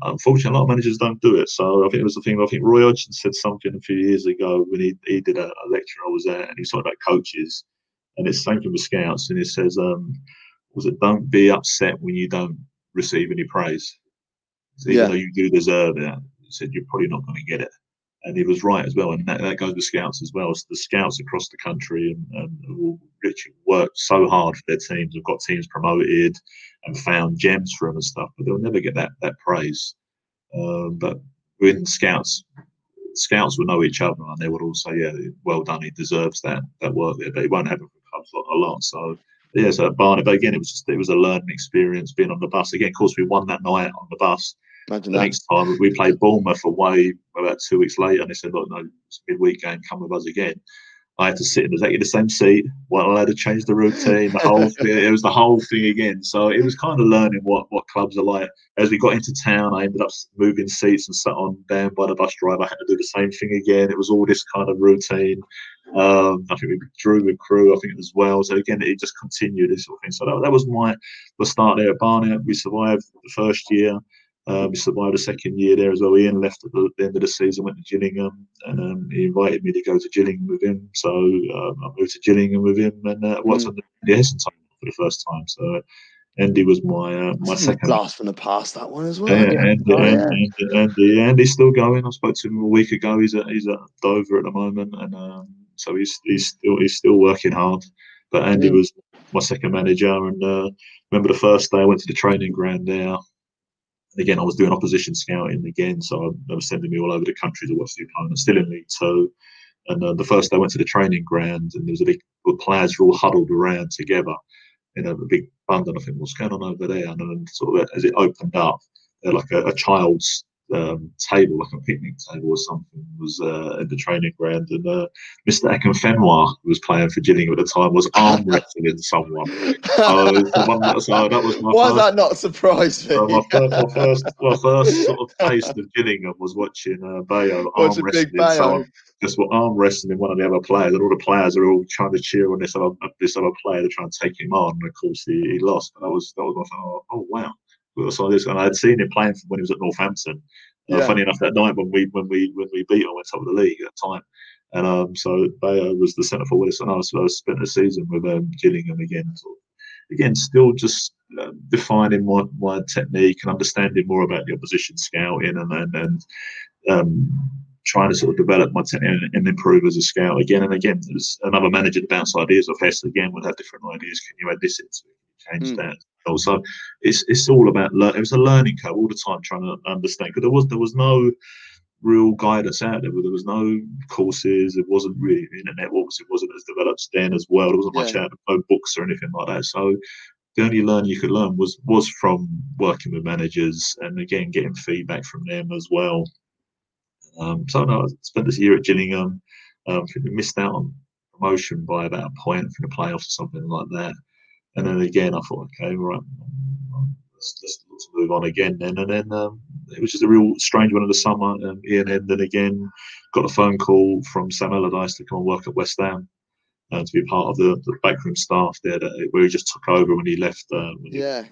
unfortunately, a lot of managers don't do it. So I think it was the thing. I think Roy Hodgson said something a few years ago when he, he did a, a lecture. I was there, and he was talking about coaches, and it's the same thing with scouts. And he says, um, was it don't be upset when you don't receive any praise. So even yeah. though you do deserve it, he said you're probably not going to get it. And he was right as well. And that, that goes with scouts as well. So the scouts across the country and, and will literally work so hard for their teams. Have got teams promoted and found gems for them and stuff, but they'll never get that that praise. Um, but in scouts, scouts will know each other and they would all say, "Yeah, well done. He deserves that that work there." But he won't have it for clubs a lot. So yeah, so at Barnet. But again, it was just it was a learning experience being on the bus. Again, of course, we won that night on the bus. Imagine the that. next time we played Bournemouth away about two weeks later, and they said, "Look, no, it's a midweek game. Come with us again." I had to sit in exactly the same seat. Well, I had to change the routine. The whole thing, it was the whole thing again. So it was kind of learning what what clubs are like. As we got into town, I ended up moving seats and sat on down by the bus driver. I had to do the same thing again. It was all this kind of routine. Um, I think we drew with Crewe, I think as well. So again, it just continued this sort of thing. So that, that was my the start there at Barnet. We survived the first year. Um, we survived the second year there as well. Ian left at the, the end of the season, went to Gillingham, and um, he invited me to go to Gillingham with him. So um, I moved to Gillingham with him, and uh, was mm. on the Essen time for the first time. So Andy was my uh, my second blast from the past. That one as well. Yeah, Andy, oh, Andy, yeah. Andy, Andy, Andy's still going. I spoke to him a week ago. He's at he's at Dover at the moment, and um, so he's he's still he's still working hard. But Andy was my second manager, and uh, remember the first day I went to the training ground there. And again, I was doing opposition scouting again, so they were sending me all over the country to watch the opponent. Still in League Two, and uh, the first day I went to the training ground, and there was a big the players were all huddled around together in a big bundle. I think what's going on over there, and then sort of as it opened up, like a, a child's um, table, like a picnic table or something, was uh, in the training ground, and uh, Mr. Akinfenwa, who was playing for Gillingham at the time, was arm wrestling someone. So, that, so that was my Why first, that not surprise me? so my, first, my first, my first sort of taste of Gillingham was watching uh, Bayo arm wrestling Bayo. someone. Just were arm wrestling in one of the other players, and all the players are all trying to cheer on this other this other player to try and take him on. And of course, he, he lost. But that was that was my oh, oh wow. So this, and I had seen him playing when he was at Northampton. Uh, funny enough, that night when we when we when we beat, I went top of the league at the time, and um, so Bayo was the centre forward, and I, so I spent a season with um, Gillingham again. Of, again, still just uh, defining my, my technique and understanding more about the opposition scouting and and, and um, trying to sort of develop my technique and, and improve as a scout again and again. There's another manager to bounce ideas off. Hess again would have different ideas. Can you add this into it? Change Mm. that. So it's it's all about learn. It was a learning curve all the time, trying to understand. Because there was there was no real guidance out there. There was no courses. It wasn't really the internet. Obviously, it wasn't as developed then as well. There wasn't much Yeah. out. No books or anything like that. So the only learning you could learn was was from working with managers and again getting feedback from them as well. Um, so no, I spent this year at Gillingham. Um, I think we missed out on promotion by about a point from the playoffs or something like that. And then again, I thought, okay, right, let's, let's, let's move on again. Then and then um, it was just a real strange one in the summer. Um, Ian Hendon again got a phone call from Sam Allardyce to come and work at West Ham. Uh, to be part of the, the backroom staff there, that, where he just took over when he left. He- Yeah,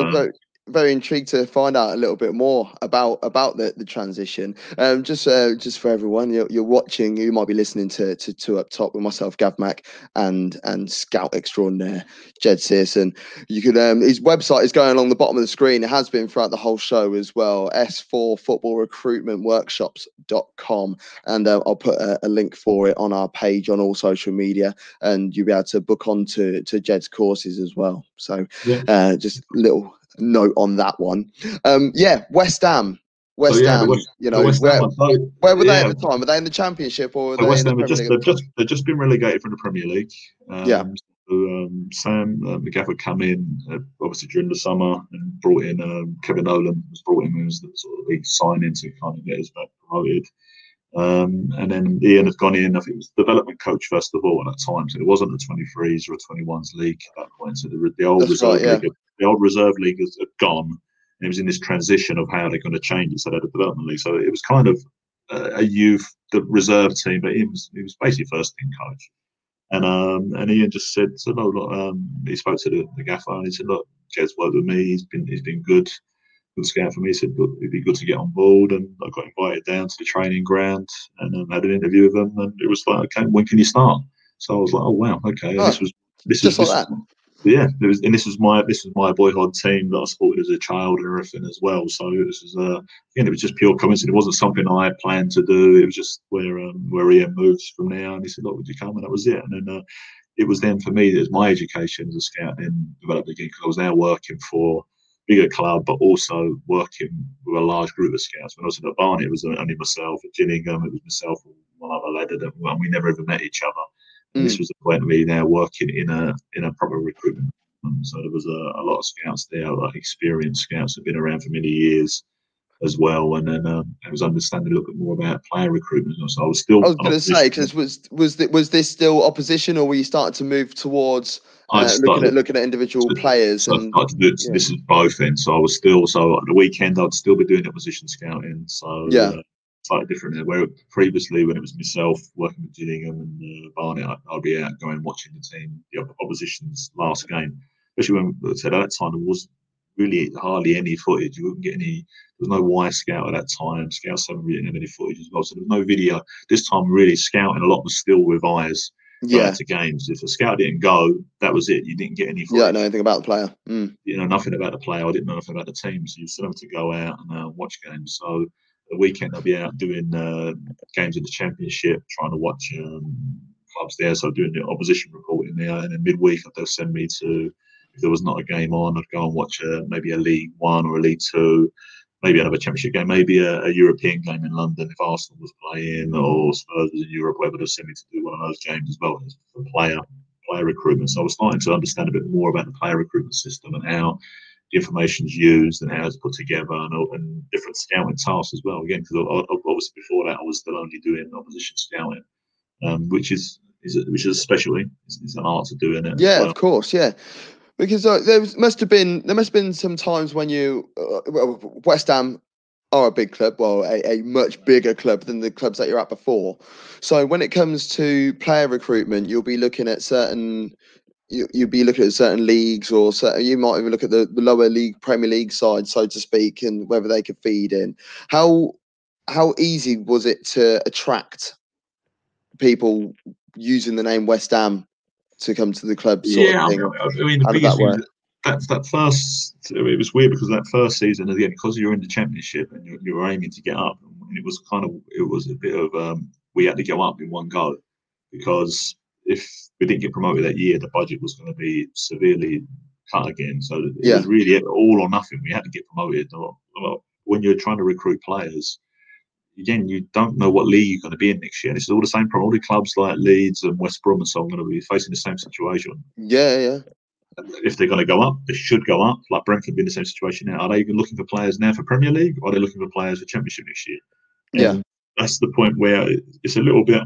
so Like, I was very, intrigued to find out a little bit more about about the, the transition. Um, just uh, just for everyone, you're, you're watching, you might be listening to to two up top with myself, Gav Mac, and and Scout extraordinaire Jed Searson. You could um, his website is going along the bottom of the screen. It has been throughout the whole show as well. S4 Football Recruitment Workshops.com, and uh, I'll put a, a link for it on our page on all social media and you'll be able to book on to, to Jed's courses as well. So Yeah. uh, just little note on that one. Um, yeah, West Ham. West Oh, yeah, Ham, West- you know, West where, Ham, where were they yeah. at the time? Were they in the Championship or were they West in the just they've just they've just been relegated from the Premier League. Um, Yeah. So, um, Sam uh, McGafford come in uh, obviously during the summer and brought in um, Kevin Nolan was brought in as the sort of big signing to kind of get us back promoted. Um, and then Ian had gone in. I think it was development coach first of all and at that time, so it wasn't the 23s or a 21s league at that point. So the, the old That's reserve right, yeah. league, had- the old reserve league has had gone. And it was in this transition of how they're going to change it. So they had a development league. So it was kind of uh, a youth the reserve team, but he was he was basically first team coach. And um and Ian just said, so no, look, um he spoke to the, the gaffer and he said, look, Jed's worked with me, he's been he's been good, good scout for me. Said, it'd be good to get on board and I got invited down to the training ground and um, had an interview with them. and it was like, okay, when can you start? So I was like, oh wow, okay. And this Oh, was this just is like this is- yeah, it was, and this was my this was my boyhood team that I supported as a child and everything as well. So it was uh, again, it was just pure coincidence. It wasn't something I had planned to do. It was just where um, where Ian moved from there, and he said, "Look, would you come?" And that was it. And then uh, it was then for me that was my education as a scout then developed again because I was now working for bigger club, but also working with a large group of scouts. When I was at Barnet, it was only myself. At Gillingham, it was myself and one other lad, and we never ever met each other. And this was the point of me now working in a in a proper recruitment. Um, so there was a, a lot of scouts there, like experienced scouts that have been around for many years as well. And then um, I was understanding a little bit more about player recruitment. So I was still. I was going to say because was was th- was this still opposition or were you starting to move towards uh, looking at looking at individual players so and started to do it. yeah. This is both ends. So I was still so at the weekend I'd still be doing opposition scouting. So Yeah. uh, slightly different. Where previously when it was myself working with Gillingham and uh, I'd, I'd be out going watching the team, the opposition's last game. Especially when I said at that time there was really hardly any footage. You wouldn't get any. There was no Wyscout at that time. Scouts haven't really had any footage as well. So there was no video. This time really scouting a lot was still with eyes yeah, to games. If a scout didn't go, that was it. You didn't get any you don't know anything about the player. Mm. you know nothing about the player. I didn't know nothing about the team, so you still have to go out and uh, watch games. So the weekend I'll be out doing uh, games of the championship, trying to watch um, clubs there. So doing the opposition reporting there, and then midweek they'll send me to if there was not a game on, I'd go and watch uh, maybe a League One or a League Two. Maybe another championship game, maybe a, a European game in London if Arsenal was playing or Spurs was in Europe, whether they'll send me to do one of those games as well as for player player recruitment. So I was starting to understand a bit more about the player recruitment system and how the information's used and how it's put together and, and different scouting tasks as well. Again, because obviously before that I was still only doing opposition scouting, um, which is, is a, which is a specialty. It's, it's, an art to doing it. Yeah, well. of course. Yeah. Because uh, there must have been there must have been some times when you uh, West Ham are a big club, well, a, a, much bigger club than the clubs that you're at before. So when it comes to player recruitment, you'll be looking at certain you, you'd be looking at certain leagues or certain, you might even look at the, the lower league premier league side so to speak and whether they could feed in how how easy was it to attract people using the name west ham to come to the club yeah I mean, I mean the biggest that, that, that first it was weird because that first season again because you're in the championship and you're, you're aiming to get up and it was kind of it was a bit of um, we had to go up in one go because if we didn't get promoted that year, the budget was going to be severely cut again. So it yeah. was really all or nothing. We had to get promoted. When you're trying to recruit players, again, you don't know what league you're going to be in next year. And this is all the same problem. All the clubs like Leeds and West Brom and so on are going to be facing the same situation. Yeah, yeah. If they're going to go up, they should go up. Like Brentford be in the same situation now. Are they even looking for players now for Premier League, or are they looking for players for Championship next year? And yeah, that's the point where it's a little bit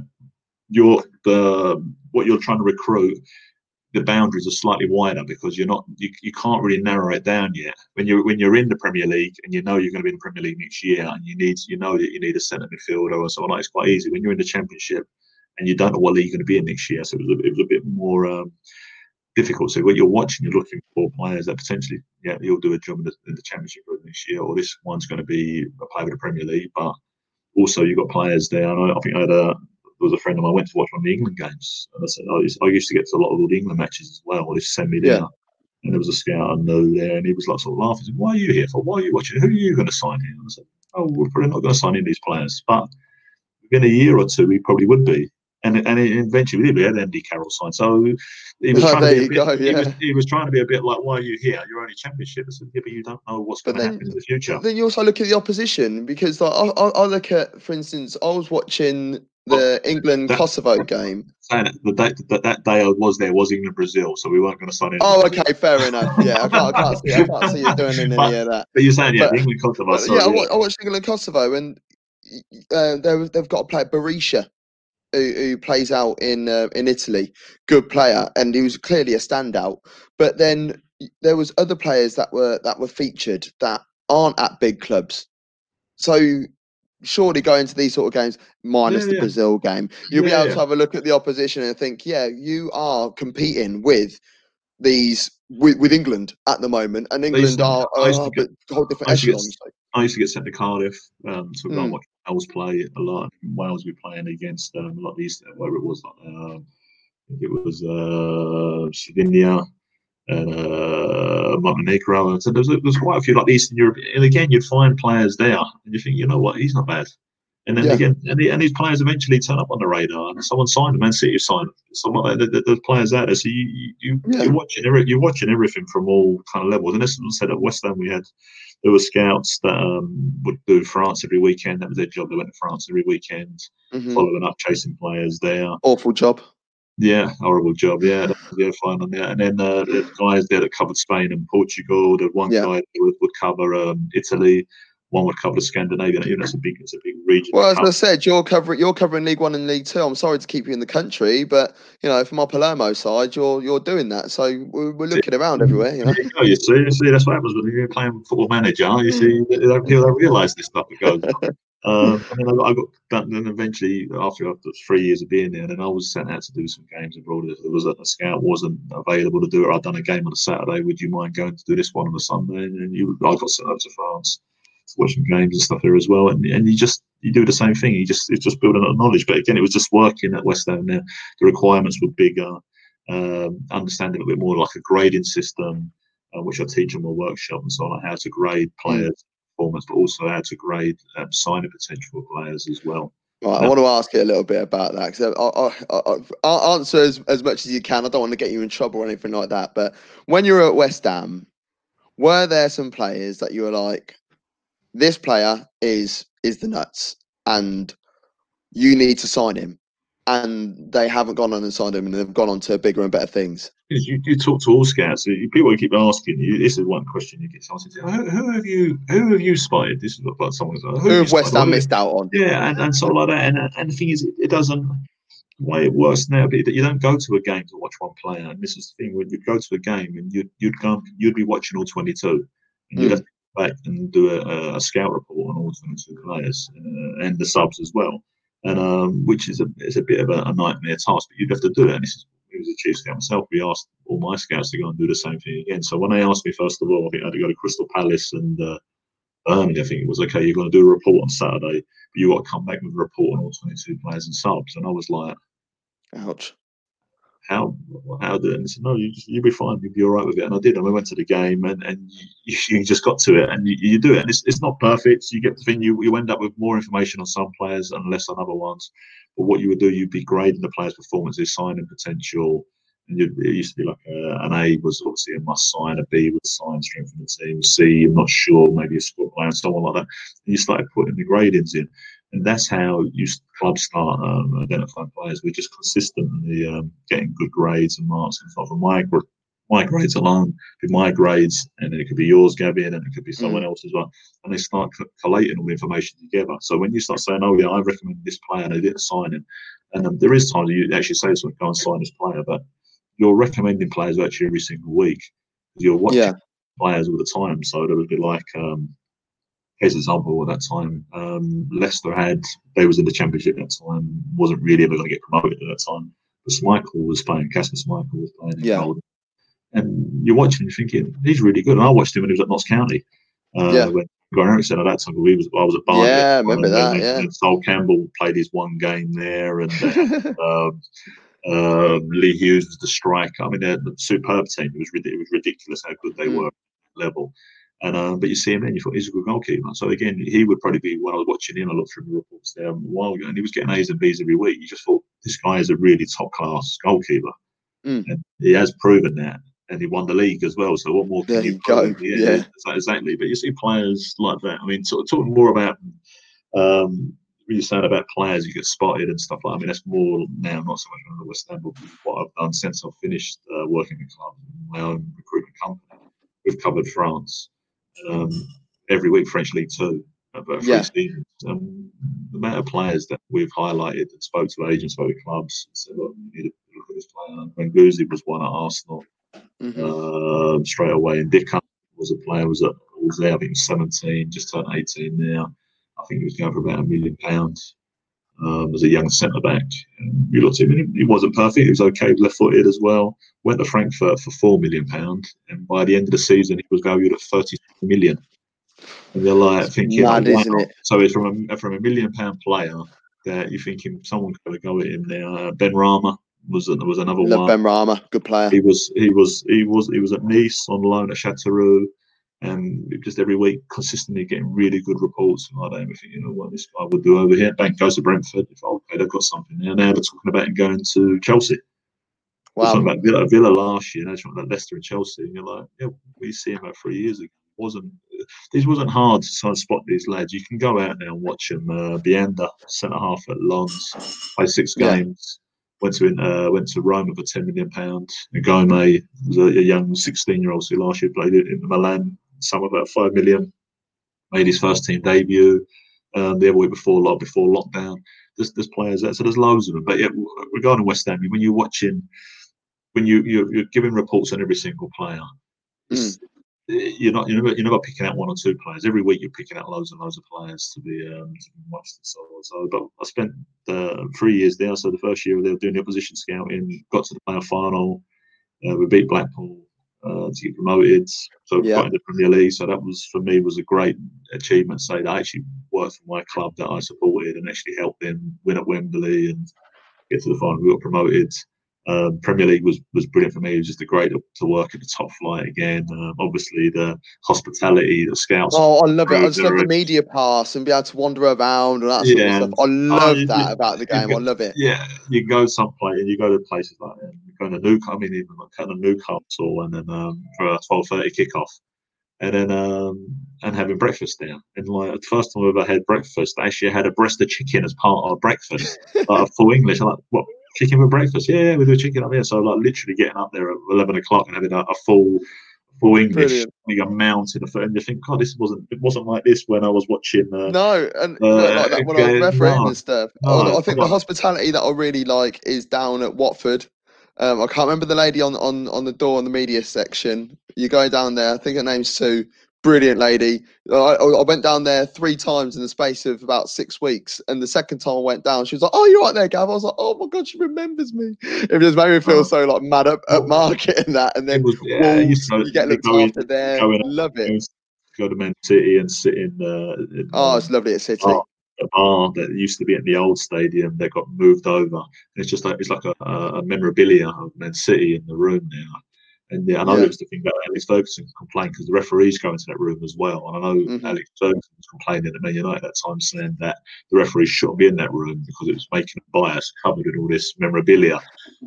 you're the what you're trying to recruit the boundaries are slightly wider because you're not you, you can't really narrow it down yet. When you're when you're in the Premier League and you know you're going to be in the Premier League next year and you need you know that you need a centre midfielder or something like it's quite easy. When you're in the Championship and you don't know what league you're going to be in next year so it was a, it was a bit more um, difficult. So when you're watching you're looking for players that potentially yeah you'll do a job in the, in the Championship next year or this one's going to be a player with the Premier League but also you've got players there. I, I think I had a there was a friend of mine went to watch one of the England games, and I said, oh, I used to get to a lot of the England matches as well. They send me there. Yeah. And there was a scout I know there, and he was like sort of laughing. Said, Why are you here for? Why are you watching? Who are you going to sign here? And I said, Oh, we're probably not going to sign in these players, but within a year or two, we probably would be. And and eventually we did. We had Andy Carroll signed. So he was, oh, trying to be a bit, go, yeah. he, was, he was trying to be a bit like, why are you here? You're only championship. I said, yeah, but you don't know what's going to happen in the future. Then you also look at the opposition because like, I, I, I look at, for instance, I was watching the England Kosovo game. the day that, that day I was there was England Brazil, so we weren't going to sign in. Oh, okay, fair enough. Yeah, I can't, I can't, see, I can't see you doing any but, of that. But you're saying yeah, but, England Kosovo. So, yeah, yeah, I watched England Kosovo, and uh, they've got to play Berisha. Who, who plays out in uh, in Italy, good player, and he was clearly a standout. But then there was other players that were that were featured that aren't at big clubs. So surely going to these sort of games, minus yeah, the yeah. Brazil game, you'll yeah, be able to have a look at the opposition and think, yeah, you are competing with these with, with England at the moment, and England are, are a get, whole different echelons. I used to get sent to Cardiff um, to mm. watch Wales play a lot. In Wales, we playing against um, a lot of these, whatever it was, like, uh, it was uh, Slovenia and uh, Montenegro. So there's, there's quite a few like Eastern Europe. And again, you'd find players there, and you think, you know what, he's not bad. And then yeah. again, and, the, and, these players eventually turn up on the radar, and someone signed them. Man City signed them. Someone. There's players out there, so you you yeah. you're watching every, you're watching everything from all kind of levels. And this was said at West Ham, we had there were scouts that um, would do France every weekend. That was their job. They went to France every weekend, mm-hmm. following up, chasing players there. Awful job. Yeah, horrible job. Yeah, yeah, fine on that. And then uh, the guys there that covered Spain and Portugal. The one yeah. guy would, would cover um, Italy. One would cover Scandinavia. You know, it's a big, it's a big region. Well, as I said, you're covering, you're covering League One and League Two. I'm sorry to keep you in the country, but you know, from our Palermo side, you're you're doing that. So we're, we're looking around everywhere. You know, you see, you see, that's what happens when you're playing football manager. You see, people don't realise this stuff that goes. Um, and then I got, I got that, then eventually after after three years of being there, and then I was sent out to do some games abroad. If there was a, a, scout wasn't available to do it, I'd done a game on a Saturday. Would you mind going to do this one on a Sunday? And then you, I got sent out to France to watch some games and stuff here as well. And and you just you do the same thing. You just it's just building up knowledge. But again, it was just working at West Ham. There, the requirements were bigger. Um, understanding a bit more like a grading system, uh, which I teach in my workshop and so on, how to grade players performance, but also how to grade um, signing potential players as well. Right, I want to ask you a little bit about that because I, I, I'll answer as, as much as you can. I don't want to get you in trouble or anything like that. But when you were at West Ham, were there some players that you were like, this player is is the nuts, and you need to sign him, and they haven't gone on and signed him, and they've gone on to bigger and better things? you, you talk to all scouts. People keep asking you. This is one question you get asked. Who, who have you? Who have you spotted? This is what someone's like. Who, who have West Ham missed out on? Yeah, and, and sort of like that. And, and the thing is, it, it doesn't. The way it works now, but you don't go to a game to watch one player. And this is the thing: when you go to a game and you'd you'd go, you'd be watching all twenty-two, and you'd mm. have to go back and do a, a, scout report on all twenty-two players uh, and the subs as well. And um, which is a is a bit of a, a nightmare task, but you'd have to do it. And this is he was a chief scout myself. We asked all my scouts to go and do the same thing again. So when they asked me, first of all, I think I had to go to Crystal Palace and uh. I think it was okay. You're going to do a report on Saturday, but you got to come back with a report on all 22 players and subs. And I was like, ouch. How how did and said no you just, you'll be fine you'll be all right with it and I did and we went to the game and, and you, you just got to it and you, you do it and it's, it's not perfect you get the thing you, you end up with more information on some players and less on other ones but what you would do, you'd be grading the player's performances, signing potential. And you'd it used to be like a, an A was obviously a must sign, a B was sign, strength from the team, C, I'm not sure, maybe a squad player, and so like that. And you started putting the gradings in. And that's how you clubs start um, identifying players. We're just consistently um, getting good grades and marks and stuff. And my my grades alone, be my grades, and then it could be yours, Gabby, and then it could be someone mm. else as well. And they start collating all the information together. So when you start saying, "Oh yeah, I recommend this player," and they didn't sign him, and um, there is times you actually say to "Go and sign this player," but you're recommending players actually every single week. You're watching yeah. players all the time. So it would be like, um, an example. At that time, um, Leicester had they was in the Championship at that time, wasn't really ever going to get promoted at that time. But Schmeichel was playing. Kasper Schmeichel was playing. yeah. Golden and you're watching and you're thinking he's really good. And I watched him when he was at Notts County. Uh, yeah. When Göran Eriksson at that time, we was I was at Barnet. Yeah, remember and, that. And, yeah. And Sol Campbell played his one game there, and um, um, Lee Hughes was the striker. I mean, they're a superb team. It was it was ridiculous how good they mm. were level. And um, but you see him and you thought he's a good goalkeeper. So again, he would probably be when I was watching him. I looked through the reports there a while ago, and he was getting A's and B's every week. You just thought this guy is a really top class goalkeeper, mm. and he has proven that and he won the league as well. So what more can there you, go? Yeah, yeah, exactly. But you see players like that. I mean, sort of talking more about um, you saying about players you get spotted and stuff like. That. I mean, that's more now, not so much on the West Ham, but what I've done since I've finished uh, working in club, my own recruitment company. We've covered France um, every week, French League Two. About three yeah. seasons. Um, the amount of players that we've highlighted that spoke to agents, spoke to clubs, said, "Look, you need to look at this player." When Guendouzi was one at Arsenal, mm-hmm. uh, straight away. Ndicka was a player was at, was there. I think he was 17, just turned 18 now. I think he was going for about a million pounds um, as a young centre back. You looked at him, and he, he wasn't perfect. He was okay, left footed as well. Went to Frankfurt for four million pounds, and by the end of the season, he was valued at 30 million. And you're like thinking, Mad, wow. it? So it's from a from a million pound player that you're thinking someone could go at him now. Benrahma was there was another Love one. Benrahma, good player. He was he was he was he was at Nice on loan at Chateauroux, and just every week consistently getting really good reports and like that. And think, you know what this guy would do over here. Bank goes to Brentford. If okay, they've got something there. Now they're talking about him going to Chelsea. Wow. Talking about Villa, Villa last year. They're talking about Leicester and Chelsea. And you're like, yeah, we see him about three years ago. It wasn't this wasn't hard to try and spot these lads. You can go out now and watch them. Uh, Bianda, centre half at Lens, play six games. Yeah went to uh, went to Rome for ten million pounds. Gome was a, a young sixteen year old who last year played in Milan, some of about five million. Made his first team debut um, the other week before like before lockdown. There's, there's players there, so there's loads of them. But yeah, regarding West Ham, when you're watching, when you you're, you're giving reports on every single player, mm you're not you're never, you're never picking out one or two players. Every week you're picking out loads and loads of players to be um, to be watched and so on. So, but I spent uh, three years there. So the first year they were doing the opposition scouting, got to the playoff final. Uh, we beat Blackpool uh, to get promoted. So yeah. got in the Premier League. So that was for me was a great achievement. Say that I actually worked for my club that I supported and actually helped them win at Wembley and get to the final. We got promoted. Um, Premier League was, was brilliant for me. It was just a great to work at the top flight again. Um, obviously, the hospitality, the scouts. Oh, I love it. I just love the media pass and be able to wander around and that sort yeah. of stuff. I love uh, that you, about the game. I love it. Yeah, you go someplace and you go to places like that. You go to Newcastle, I mean, even like kind of Newcastle, and then um, for a twelve thirty kickoff, and then um, and having breakfast there. And like the first time I ever had breakfast, I actually had a breast of chicken as part of breakfast, like full English. I'm like, what? chicken for breakfast. Yeah, we do chicken up here. So like literally getting up there at eleven o'clock and having a, a full full English a mountain of food, and you think, God, this wasn't it wasn't like this when I was watching. Uh, no, and uh, like that when I was refereeing no, and stuff. No, I think the hospitality that I really like is down at Watford. Um, I can't remember the lady on on on the door in the media section. You go down there. I think her name's Sue brilliant lady. I, I, went down there three times in the space of about six weeks, and the second time I went down, she was like, "Oh, you're right there, Gav." I was like, "Oh my god, she remembers me." It just made me feel oh. so like mad at, at market and that, and then was, yeah, you, you, get looked after there. Love it. Go to Man City and sit in. Uh, in oh, it's lovely at City. A bar that used to be at the old stadium that got moved over. And it's just like it's like a, a memorabilia of Man City in the room now. And yeah, I know yeah. there was the thing about Alex Ferguson complaining because the referees go into that room as well. And I know mm-hmm. Alex Ferguson was complaining at Man United at that time, saying that the referees shouldn't be in that room because it was making a bias covered in all this memorabilia.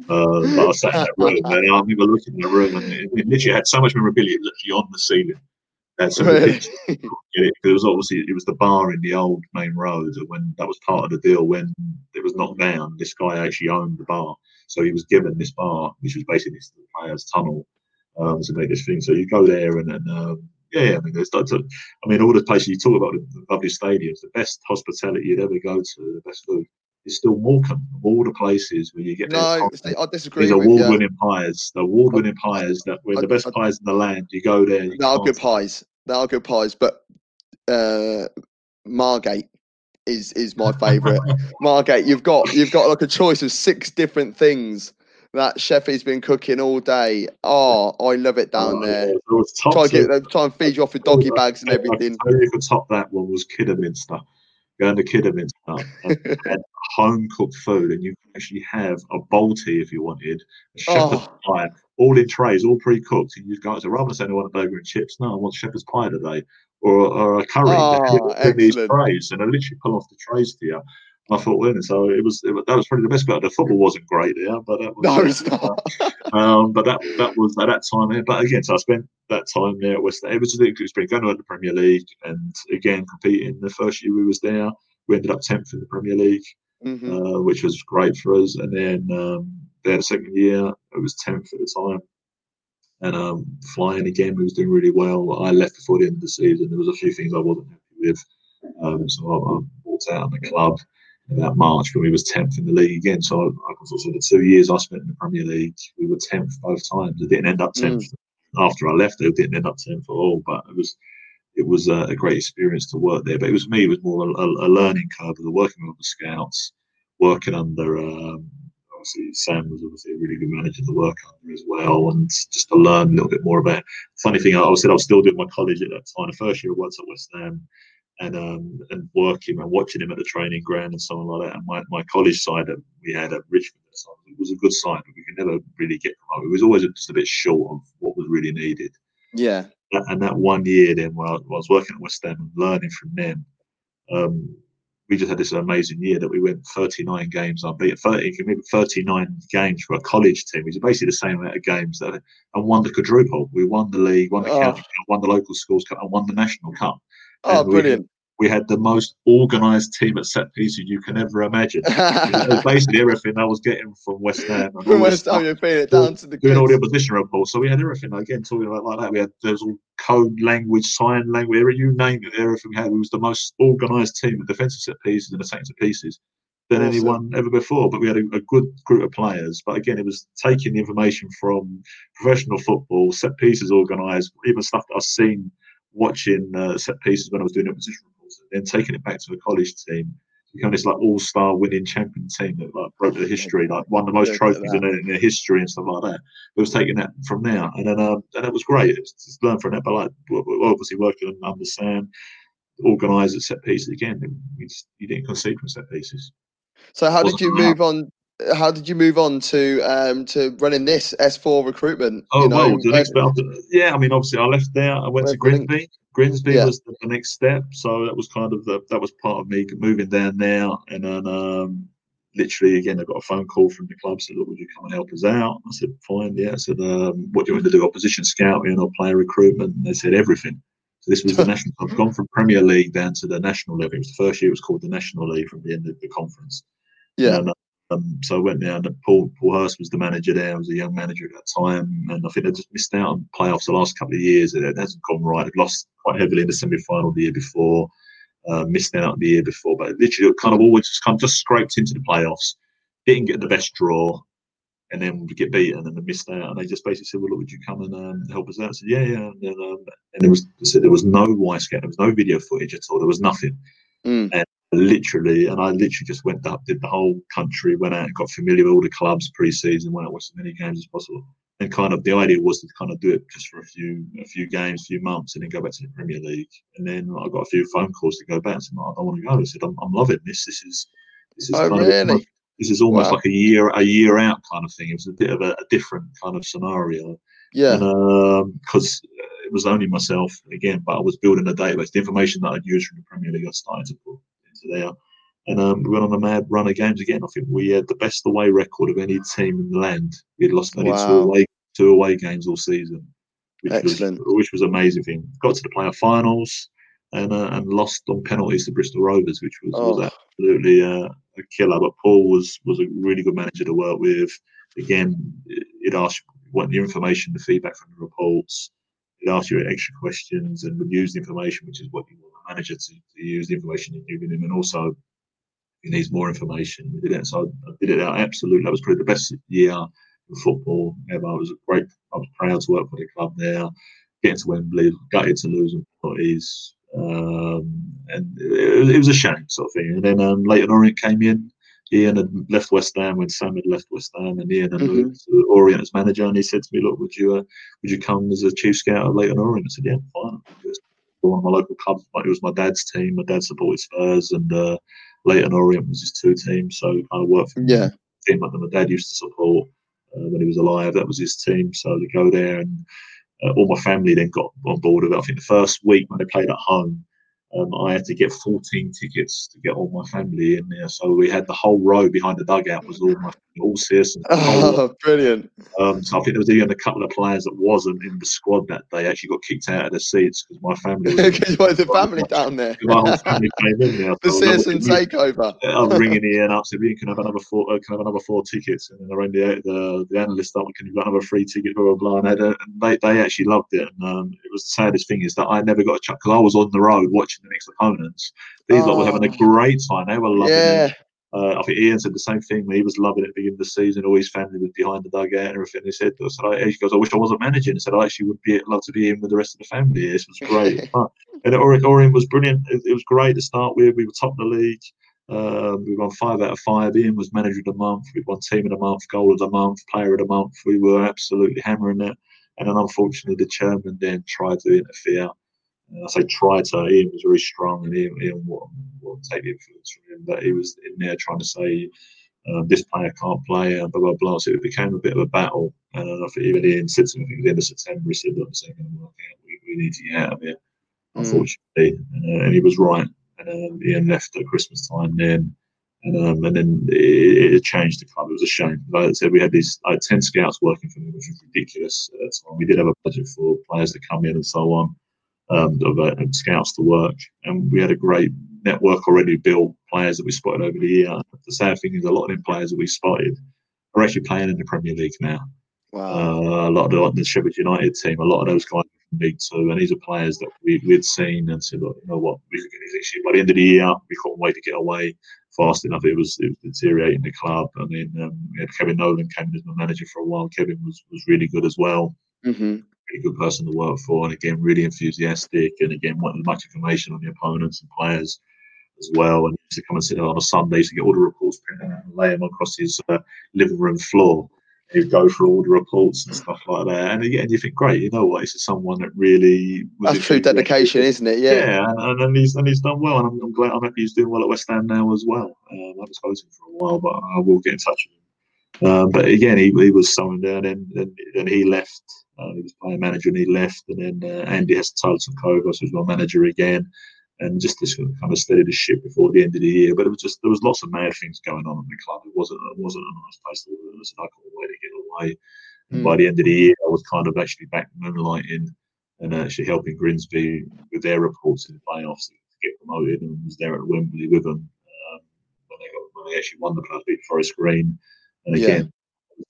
Uh, but I sat in that room and I remember looking in the room and it, it literally had so much memorabilia, literally on the ceiling. That's it, it was obviously it was the bar in the old Maine Road when that was part of the deal when it was knocked down. This guy actually owned the bar, so he was given this bar, which was basically the players' tunnel, um, to make this thing. So you go there and then. Um, yeah, I mean, there's lots of, I mean, all the places you talk about, the lovely stadiums, the best hospitality you'd ever go to, the best food, is still Morecambe. Of all the places where you get no, I disagree. These award-winning pies, the award-winning pies that were the best I, pies in the land. You go there. You they are good pies. They are good pies, but uh, Margate is is my favourite. Margate, you've got you've got like a choice of six different things that chef has been cooking all day. Oh, I love it down oh, there. Yeah, try, get, try and feed you off with doggy bags and everything. I tell top that one was Kidderminster. Going to Kidderminster and, and home cooked food, and you can actually have a bowl tea if you wanted, a shepherd's oh. pie, all in trays, all pre cooked. And you go, so rather than saying I want a burger and chips, no, I want shepherd's pie today, or, or a curry. Oh, in these trays, and I literally pull off the trays to you. I thought winning. So it was it, that was probably the best bit. The football wasn't great there, but that was, no, it's not. um, but that that was at that time there. But again, so I spent that time there at West. It was a experience going to the Premier League and again competing. The first year we was there, we ended up tenth in the Premier League, mm-hmm. uh, which was great for us. And then um, there the second year, it was tenth at the time. And um, flying again, we was doing really well. I left before the end of the season. There was a few things I wasn't happy with, um, so I, I bought out of the club about March when we was 10th in the league again. So I, I sort of the two years I spent in the Premier League, we were 10th both times. It didn't end up 10th mm. after I left. It didn't end up 10th at all, but it was it was a, a, great experience to work there. But it was me. It was more a, a, a learning curve of the working with the scouts, working under. Um, obviously, Sam was obviously a really good manager to work under as well, and just to learn a little bit more about. Funny thing, I said I was still doing my college at that time. The first year I worked at West Ham and um, and working and watching him at the training ground and so on like that. And my, my college side that we had at Richmond it was a good side, but we could never really get promoted. It was always just a bit short of what was really needed. Yeah. And that one year then, when I, was working at West Ham and learning from them, um, we just had this amazing year that we went 39 games unbeaten, 30, 39 games for a college team. It was basically the same amount of games that, and won the quadruple. We won the league, won the oh. county, won the local schools cup, and won the national cup. Oh, brilliant! We had, the most organised team at set pieces you can ever imagine. basically everything I was getting from West Ham. From West Ham, you're paying it down to the doing all the opposition reports. So we had everything again talking about like that. We had there was all code language, sign language, you name it, everything we had. We was the most organised team of defensive set pieces and attacking set pieces than awesome. anyone ever before. But we had a, a, good group of players. But again, it was taking the information from professional football, set pieces organised, even stuff that I've seen watching uh, set pieces when I was doing opposition and then taking it back to the college team, become this like all-star winning champion team that like broke the history, like won the most trophies in, in their history and stuff like that. It was taking that from there, and then um, and it was great. It was just learn from that, but like obviously working under Sam, organised at set pieces again. We just, you didn't concede from set pieces. So how did you move on how did you move on to um, to running this S4 recruitment? Oh you know, well, the next bit after, yeah, I mean, obviously, I left there. I went to Grimsby. Grimsby yeah. was the, the, next step, so that was kind of the that was part of me moving down there, and then um, literally again, I got a phone call from the club said, "Look, would you come and help us out?" I said, "Fine, yeah." I said, um, "What do you want to do? Opposition scouting or player recruitment?" And they said everything. So this was the national. I've gone from Premier League down to the national level. It was the first year it was called the National League from the end of the conference. Yeah. And, Um, so I went there, and Paul Paul Hurst was the manager there. I was a young manager at that time, and I think they just missed out on playoffs the last couple of years. It, hasn't gone right. They've lost quite heavily in the semi final the year before, uh, missed out the year before, but literally kind of always just kind of just scraped into the playoffs. Didn't get the best draw, and then we get beaten and they missed out. And they just basically said, "Well, look, would you come and um, help us out?" I said, "Yeah, yeah." And, then, um, and there was there was no Wyscout, there was no video footage at all, there was nothing. Mm. And literally, and I literally just went up, did the whole country, went out, got familiar with all the clubs pre-season, went out, watched as many games as possible. And kind of the idea was to kind of do it just for a few a few games, a few months, and then go back to the Premier League. And then I got a few phone calls to go back. And said, I don't want to go. I said, I'm, I'm loving this. This is this is Oh, kind really? of this is almost Wow. like a year a year out kind of thing. It was a bit of a, a different kind of scenario Yeah. because um, it was only myself again, but I was building a database. The information that I'd used from the Premier League, I started to put there. And um, we went on a mad run of games again. I think we had the best away record of any team in the land. We had lost only two away two away games all season, which Excellent. was which was amazing thing. Got to the playoff finals and uh, and lost on penalties to Bristol Rovers, which was, was Oh. absolutely uh, a killer. But Paul was was a really good manager to work with. Again, it asked you what the information, the feedback from the reports. It asked you extra questions and would use the information, which is what you want manager to, to use the information you're giving him, and also he needs more information. We did it, so I did it out absolutely. That was probably the best year in football ever. It was a great. I was proud to work for the club there. Getting to Wembley, gutted to lose on penalties, um, and it, was- it was a shame, sort of thing. And then um, Leyton Orient came in. Ian had left West Ham when Sam had left West Ham, and Ian had Mhm. moved to Orient as manager. And he said to me, "Look, would you uh, would you come as a chief scout at Leyton Orient?" I said, "Yeah, fine." One of my local clubs, like, it was my dad's team. My dad supported Spurs, and uh, Leyton Orient was his two teams, so kind of worked for Yeah. team that my dad used to support uh, when he was alive. That was his team. So to go there and uh, all my family then got on board with it. I think the first week when they played at home, um, I had to get 14 tickets to get all my family in there. So we had the whole row behind the dugout was all my all citizens. the whole lot. Oh, brilliant. Um, so I think there was even a couple of players that wasn't in the squad that day actually got kicked out of their seats because my family was Because the family down there. my whole family came in there. the So takeover. I'm ringing Ian up, said, "Ian, can I have another four? Uh, can I have another four tickets?" And then I rang the the, the analyst up, "Can you have another free ticket?" Blah blah blah. And, they, and they, they actually loved it. And um, it was the saddest thing is that I never got a chance because I was on the road watching the next opponents. These lot were having a Oh. great time. They were loving Yeah. it. Uh, I think Ian said the same thing. He was loving it at the beginning of the season. All his family was behind the dugout and everything. He said, I said, I, he goes, I wish I wasn't managing. He said, I actually would be love to be in with the rest of the family. This was great. and Orient was brilliant. It, it was great to start with. We were top of the league. Um, we won five out of five. Ian was manager of the month. We won team of the month, goal of the month, player of the month. We were absolutely hammering it. And then unfortunately, the chairman then tried to interfere. I say try to. Ian was very strong, and Ian, Ian take the influence from him. But he was in there trying to say, um, this player can't play, and blah blah blah. So it became a bit of a battle. And I think even Ian said to me, I think at the end of September, he said, "Look, this ain't going to work out. We, we need to get out of here." Mm. Unfortunately, and, uh, and he was right. And um, Ian left at Christmas time then. And, um, and then it, it changed the club. It was a shame. Like I said, we had these I had 10 scouts working for me, which was ridiculous at that time. We did have a budget for players to come in and so on, um, of uh, scouts to work. And we had a great network already built, players that we spotted over the year. The sad thing is, a lot of them players that we spotted are actually playing in the Premier League now. Wow. Uh, a lot of the, like the Sheffield United team, a lot of those guys are from League Two, and these are players that we, we'd seen and said, look, you know what, we could get these issues by the end of the year. We couldn't wait to get away fast enough. It was, it was deteriorating the club. I mean, um, we had Kevin Nolan came in as my manager for a while. Kevin was, was really good as well. hmm Really good person to work for, and again, really enthusiastic, and again, wanted much information on the opponents and players as well. And used to come and sit on a Sunday to get all the reports printed out and lay them across his uh, living room floor. He'd go through all the reports and stuff like that. And again, you think, great, you know what? This is someone that really was That's true dedication, isn't it? Yeah. Yeah, and, and, and he's and he's done well, and I'm, I'm glad. I'm happy he's doing well at West Ham now as well. Um, I haven't spoken to him for a while, but I will get in touch with him. Um, but again, he, he was someone there, and then then he left. Uh, he was playing manager, and he left, and then uh, Andy Hessenthaler took over, so he was my manager again, and just this kind of steadied the ship before the end of the year. But it was just there was lots of mad things going on in the club. It wasn't it wasn't a nice place to live. I said I couldn't wait to get away. And Mm. by the end of the year, I was kind of actually back moonlighting and actually helping Grimsby with their reports in the playoffs to get promoted and was there at Wembley with them um, when they got I actually won the club, beat Forest Green, and again. Yeah.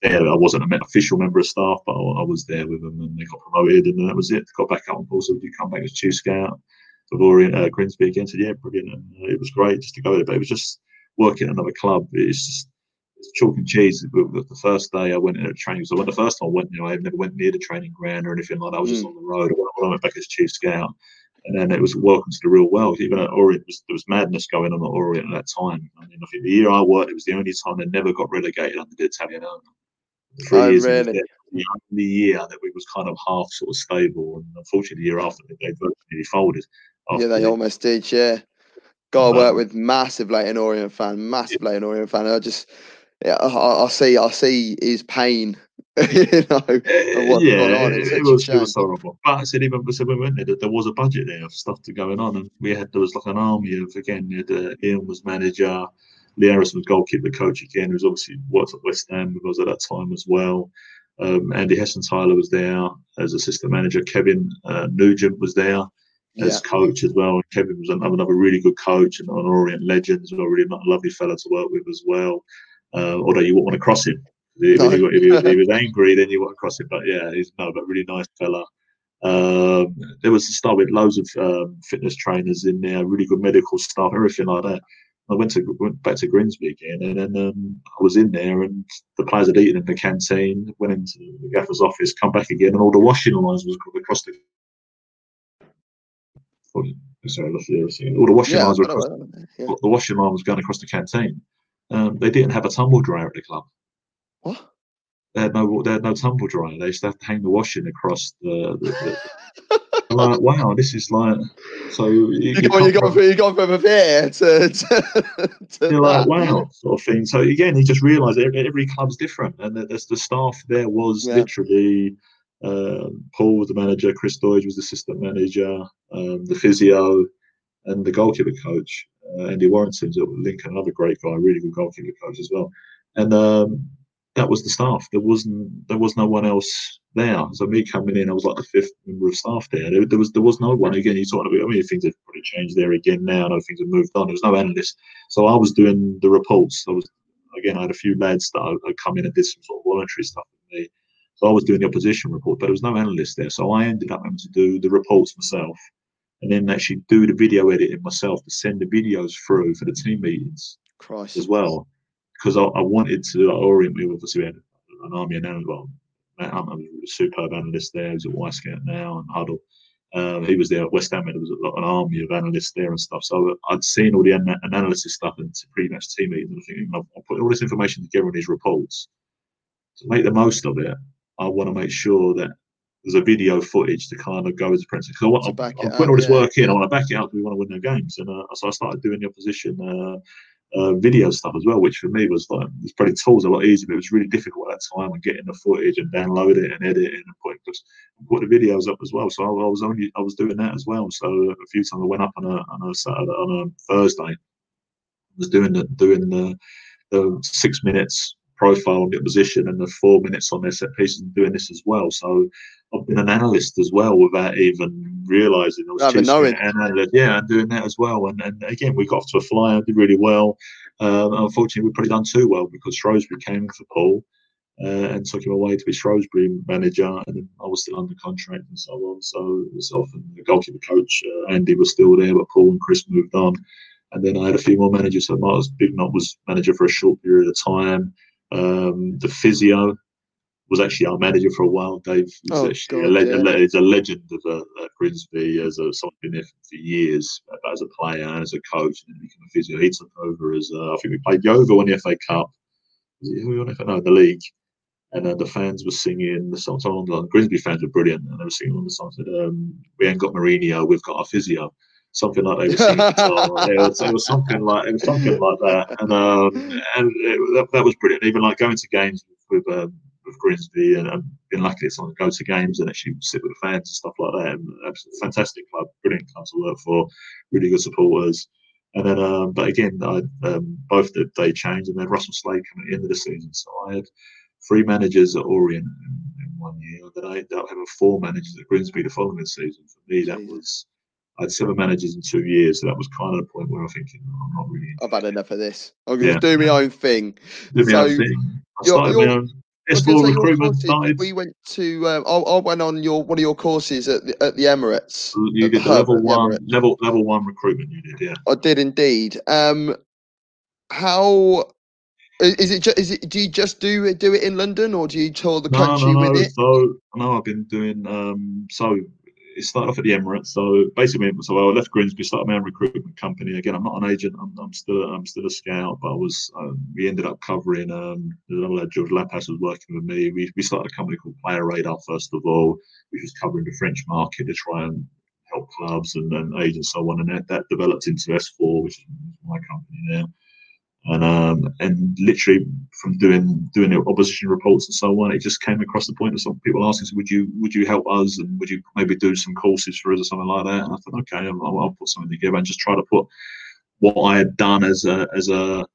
There, I wasn't an official member of staff, but I, was there with them, and they got promoted, and that was it. Got back up, and said, "You come back as chief scout." of Orient uh, Grimsby again. Said, "Yeah, brilliant." And uh, it was great just to go there, but it was just working at another club. It's just it's chalk and cheese. The first day I went in a training, so when the first time I went, you know, I never went near the training ground or anything like that. I was mm. just on the road. I went back as chief scout and then it was welcome to the real world. Even at Orient, was, there was madness going on at Orient at that time. I mean, I think the year I worked, it was the only time they never got relegated under the Italian owner. Three oh, years really? The only year that we was kind of half sort of stable, and unfortunately, the year after they virtually folded. Yeah, they almost did. Yeah, got to um, work with massive Leyton Orient fan, massive yeah. Leyton Orient fan. I just, yeah, I, I see, I see his pain you know, yeah, it, it, was, it was horrible. But I said, even when we went there, there was a budget there of stuff to going on, and we had there was like an army of again. Had, uh, Ian was manager, Lee Harrison goalkeeper coach again, who's obviously worked at West Ham because at that time as well. Um, Andy Hessenthaler was there as assistant manager. Kevin uh, Nugent was there as yeah. coach as well. And Kevin was another, really good coach and an Orient legend as well. Really lovely fella to work with as well. Uh, although you wouldn't want to cross him if, no. he, if, he, was, if, he, was, angry, then you want to cross him. But yeah, he's no, but really nice fella. Um, there was a start with loads of um, fitness trainers in there, really good medical staff, everything like that. I went to went back to Grimsby again, and then um, I was in there, and the players had eaten in the canteen. Went into the gaffer's office, come back again, and all the washing lines was across the. Oh, sorry, All the washing yeah, lines were across, yeah. the washing line was going across the canteen. Um, they didn't have a tumble dryer at the club. What? They had no they had no tumble dryer. They used to have to hang the washing across the. the, the like, wow, this is like so. You, you, you, go, you got from, you got from here to. to, to you're like wow, sort of thing. So again, you just realise every, every club's different, and there's the staff there was yeah. literally. Um, Paul was the manager, Chris Doidge was the assistant manager, um, the physio, and the goalkeeper coach, uh, Andy Warrington's at Lincoln, another great guy, really good goalkeeper coach as well. And um, that was the staff. There wasn't there was no one else there. So me coming in, I was like the fifth member of staff there. There, there was there was no one. Again, you talking about. I mean, things have probably changed there again now. I know things have moved on. There was no analyst, so I was doing the reports. I was again. I had a few lads that had come in and did some sort of voluntary stuff with me. So I was doing the opposition report, but there was no analyst there. So I ended up having to do the reports myself, and then actually do the video editing myself to send the videos through for the team meetings Christ. as well because I, I, wanted to orient me. Obviously, we had an army and well, Matt Hunt, a superb analyst there. He's at Wyscout now and Hudl. Um, he was there at West Ham. There was like an army of analysts there and stuff. So I'd seen all the an- analysis stuff and pre-match team meetings. And thinking, I'll put all this information together in these reports to make the most of it. I want to make sure that there's a video footage to kind of go as a principle. Because I want, I'm, I'm putting all this yeah. work in. I want to back it up. We want to win their games, and uh, so I started doing the opposition. Uh, uh, video stuff as well, which for me was like it's probably tools a lot easier, but it was really difficult at that time and getting the footage and download it and edit it and put put the videos up as well. So I, I, was only I was doing that as well. So a few times I went up on a on a Saturday on a Thursday, I was doing the doing the the six minutes profile on the position and the four minutes on their set pieces and doing this as well. So I've been an analyst as well without even realizing I was knowing. An analyst. Yeah, and doing that as well. And, and again, we got off to a flyer, did really well. Um, unfortunately, we probably done too well because Shrewsbury came for Paul. Uh, and took him away to be Shrewsbury manager, and I was still under contract and so on. So myself and the goalkeeper coach uh, Andy was still there, but Paul and Chris moved on. And then I had a few more managers. So Marcus Bignot was manager for a short period of time. Um, the physio was actually our manager for a while. Dave is oh, actually God, a, le- yeah. he's a legend of uh, Grimsby as a someone been there for years, uh, as a player and as a coach, and then became a physio. He took over as uh, I think we played Yeovil in the FA Cup. Was it who we won FA? No, the league. And uh, the fans were singing the song. Some the Grimsby fans were brilliant, and they were singing on the um, "We ain't got Mourinho, we've got our physio." Something like they were singing. it, was, it was something like it was something like that, and um, and it, that, that, was brilliant. Even like going to games with with, um, with Grimsby and, and being lucky to go to games and actually sit with the fans and stuff like that. And fantastic club, brilliant club to work for, really good supporters. And then, um, but again, I, um, both the they changed, and then Russell Slade coming at the end of the season. So I had three managers at Orient in, in one year. and Then I ended up having four managers at Grimsby the following season. For me, that was I had seven managers in two years, so that was kind of the point where I'm thinking, oh, I'm not really. I've had enough of this. I'm going to do my own thing. Do my so own thing. I started my own S4 recruitment. Started. We went to. Um, I, I, went on your one of your courses at the, at the Emirates. You did the level one, level level one recruitment. You did, yeah. I did indeed. Um, how is it? Just, is it? Do you just do it? Do it in London, or do you tour the country no, no, with it? So no, I've been doing. Um, so it started off at the Emirates. So basically, so I left Grimsby, started my own recruitment company. Again, I'm not an agent. I'm, I'm still I'm still a scout, but I was. Um, we ended up covering. Um, the George Lapas was working with me. We we started a company called Player Radar first of all, which was covering the French market to try and help clubs and, and agents so on. And that, that developed into S4, which is my company now and um, and literally from doing doing the opposition reports and so on, it just came across the point of some people asking, "Would you would you help us and would you maybe do some courses for us or something like that?" And I thought, okay, I'll, I'll put something together and just try to put what I had done as a as a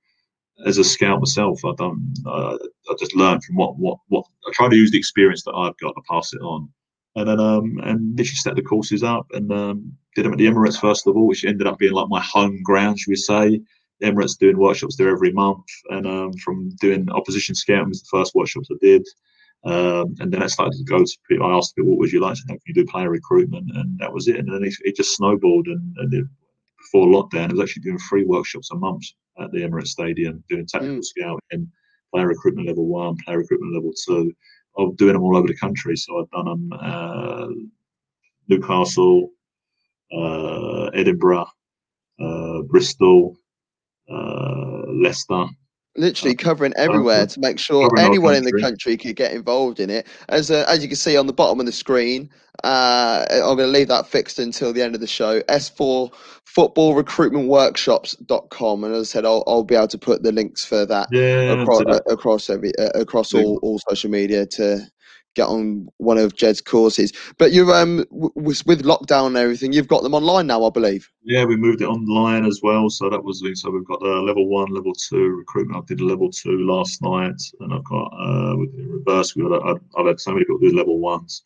as a scout myself. I done uh, I just learned from what what what I try to use the experience that I've got to pass it on. And then um and literally set the courses up and um, did them at the Emirates first of all, which ended up being like my home ground, should we say Emirates doing workshops there every month, and um, from doing opposition scouting was the first workshops I did. Um, and then I started to go to people. I asked people, "What would you like to? Can you do player recruitment?" And that was it. And then it, it just snowballed. And, and it, before lockdown, I was actually doing three workshops a month at the Emirates Stadium, doing tactical mm. scouting, player recruitment level one, player recruitment level two. I was doing them all over the country. So I've done them uh, Newcastle, uh, Edinburgh, uh, Bristol, Leicester. Literally uh, covering everywhere to make sure anyone in the country could get involved in it. As uh, as you can see on the bottom of the screen, uh, I'm going to leave that fixed until the end of the show. S4 football recruitment workshops.com. And as I said, I'll, I'll be able to put the links for that yeah, across, across every uh, across all, all social media to get on one of Jed's courses. But you're um was with lockdown and everything, you've got them online now, I believe. Yeah, we moved it online as well. So that was so we've got the level one, level two recruitment. I did level two last night, and I've got uh with reverse. We got I've had so many people do level ones,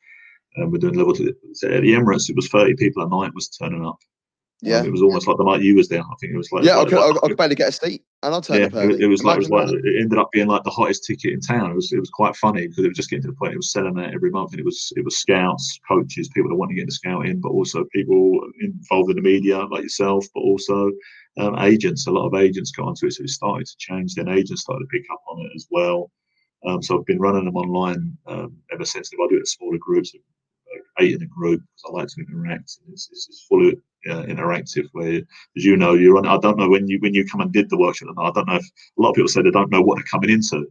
and we're doing level two. At the Emirates, it was thirty people a night was turning up. Yeah, it was almost like the night you was there. I think it was like yeah, like, I, could, like, I, could barely get a seat, and I'll tell yeah, you, it, it was like it was like it ended up being like the hottest ticket in town. It was it was quite funny because it was just getting to the point it was selling out every month, and it was it was scouts, coaches, people that want to get into scouting, but also people involved in the media like yourself, but also um, agents. A lot of agents got onto it, so it started to change. Then agents started to pick up on it as well. Um, so I've been running them online um, ever since. If I do it in smaller groups, eight in a group because I like to interact. It's, it's, it's fully uh, interactive where, as you know, you're on. I don't know when you when you come and did the workshop. And I don't know if a lot of people say they don't know what they're coming into,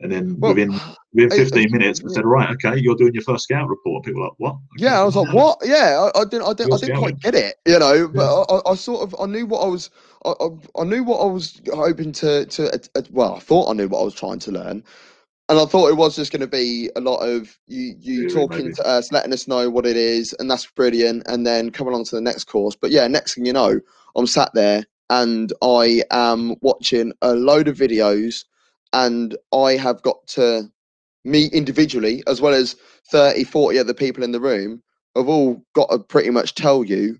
and then well, within within 15 I, minutes, we said, right, okay, you're doing your first scout report. People are like, what? Okay, yeah, I was like, what? Yeah, I, I didn't, I didn't, I didn't quite get it, you know. But yeah. I, I, sort of, I knew what I was, I, I, knew what I was hoping to, to, uh, well, I thought I knew what I was trying to learn and I thought it was just going to be a lot of you you really, talking maybe. to us, letting us know what it is, and that's brilliant. And then coming on to the next course. But yeah, next thing you know, I'm sat there and I am watching a load of videos, and I have got to meet individually as well as 30, 40 other people in the room have all got to pretty much tell you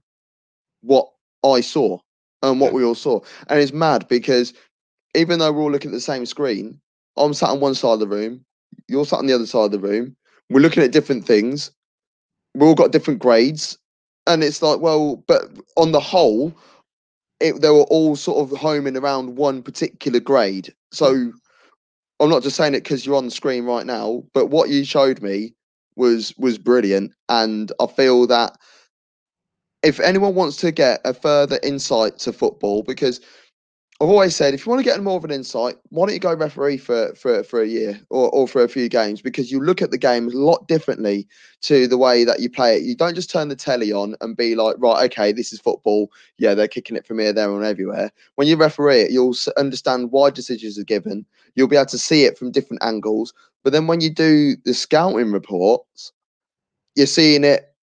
what I saw and what we all saw. And it's mad because even though we're all looking at the same screen, I'm sat on one side of the room, you're sat on the other side of the room. We're looking at different things. We all got different grades, and it's like, well, but on the whole, it, they were all sort of homing around one particular grade. So I'm not just saying it because you're on the screen right now, but what you showed me was was brilliant, and I feel that if anyone wants to get a further insight to football, because I've always said if you want to get more of an insight, why don't you go referee for for, for a year or, or for a few games because you look at the game a lot differently to the way that you play it. You don't just turn the telly on and be like, right, okay, this is football. Yeah, they're kicking it from here, there, and everywhere. When you referee it, you'll understand why decisions are given. You'll be able to see it from different angles. But then when you do the scouting reports, you're seeing it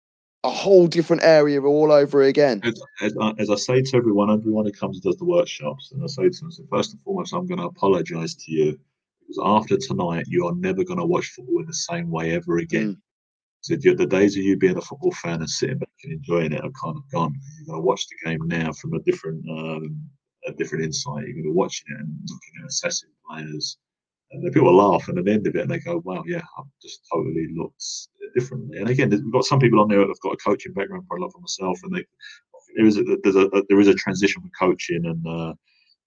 a whole different area all over again. As, as, I, as, I say to everyone, everyone who comes and does the workshops, and I say to them, so first and foremost, I'm going to apologise to you because after tonight, you are never going to watch football in the same way ever again. Mm. said the days of you being a football fan and sitting back and enjoying it are kind of gone. You're going to watch the game now from a different um, a different insight. You're going to be watching it and looking at assessing players. And the people laugh, and at the end of it, and they go, "Wow, yeah, I've just totally looked differently." And again, we've got some people on there that have got a coaching background, quite a lot like myself, and they there is a, there's a, there is a transition from coaching and uh,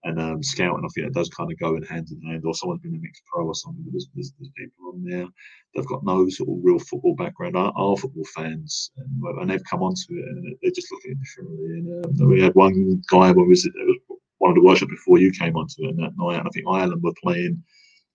and um, scouting. I think it does kind of go in hand in hand. Or someone's been a mixed pro or something. But there's, there's, there's, people on there they've got no sort of real football background, are, are football fans, and, and, they've come onto it and they're just looking at it differently. And um, we had one guy when was it, one of the workshop before you came onto it, and that night, and I think Ireland were playing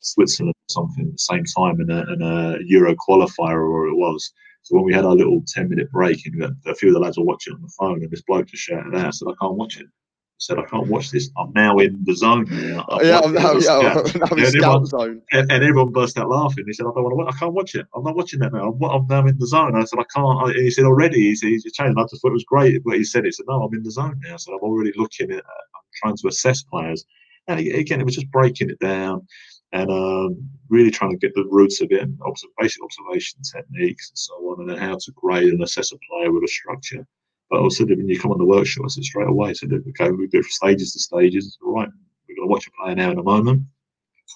Switzerland or something at the same time in a, in a Euro qualifier or it was. So when we had our little 10 minute break and a few of the lads were watching on the phone and this bloke just shouted out, I said, I can't watch it I said, I can't watch this. I'm now in the zone. Now. Yeah, I'm now, yeah, I'm in everyone, zone. And, and, everyone burst out laughing. He said, I don't want to watch I can't watch it. I'm not watching that now. I'm, I'm now in the zone. I said, I can't. And he said, already, he said, he's changed. I just thought it was great. But he said, he said, no, I'm in the zone now. So I'm already looking at, uh, I'm trying to assess players. And again, it was just breaking it down and um, really trying to get the roots of it and basic observation techniques and so on, and then how to grade and assess a player with a structure. But also, when you come on the workshop, I said straight away, so okay, we go from stages to stages. All right, we're going to watch a player now in a moment.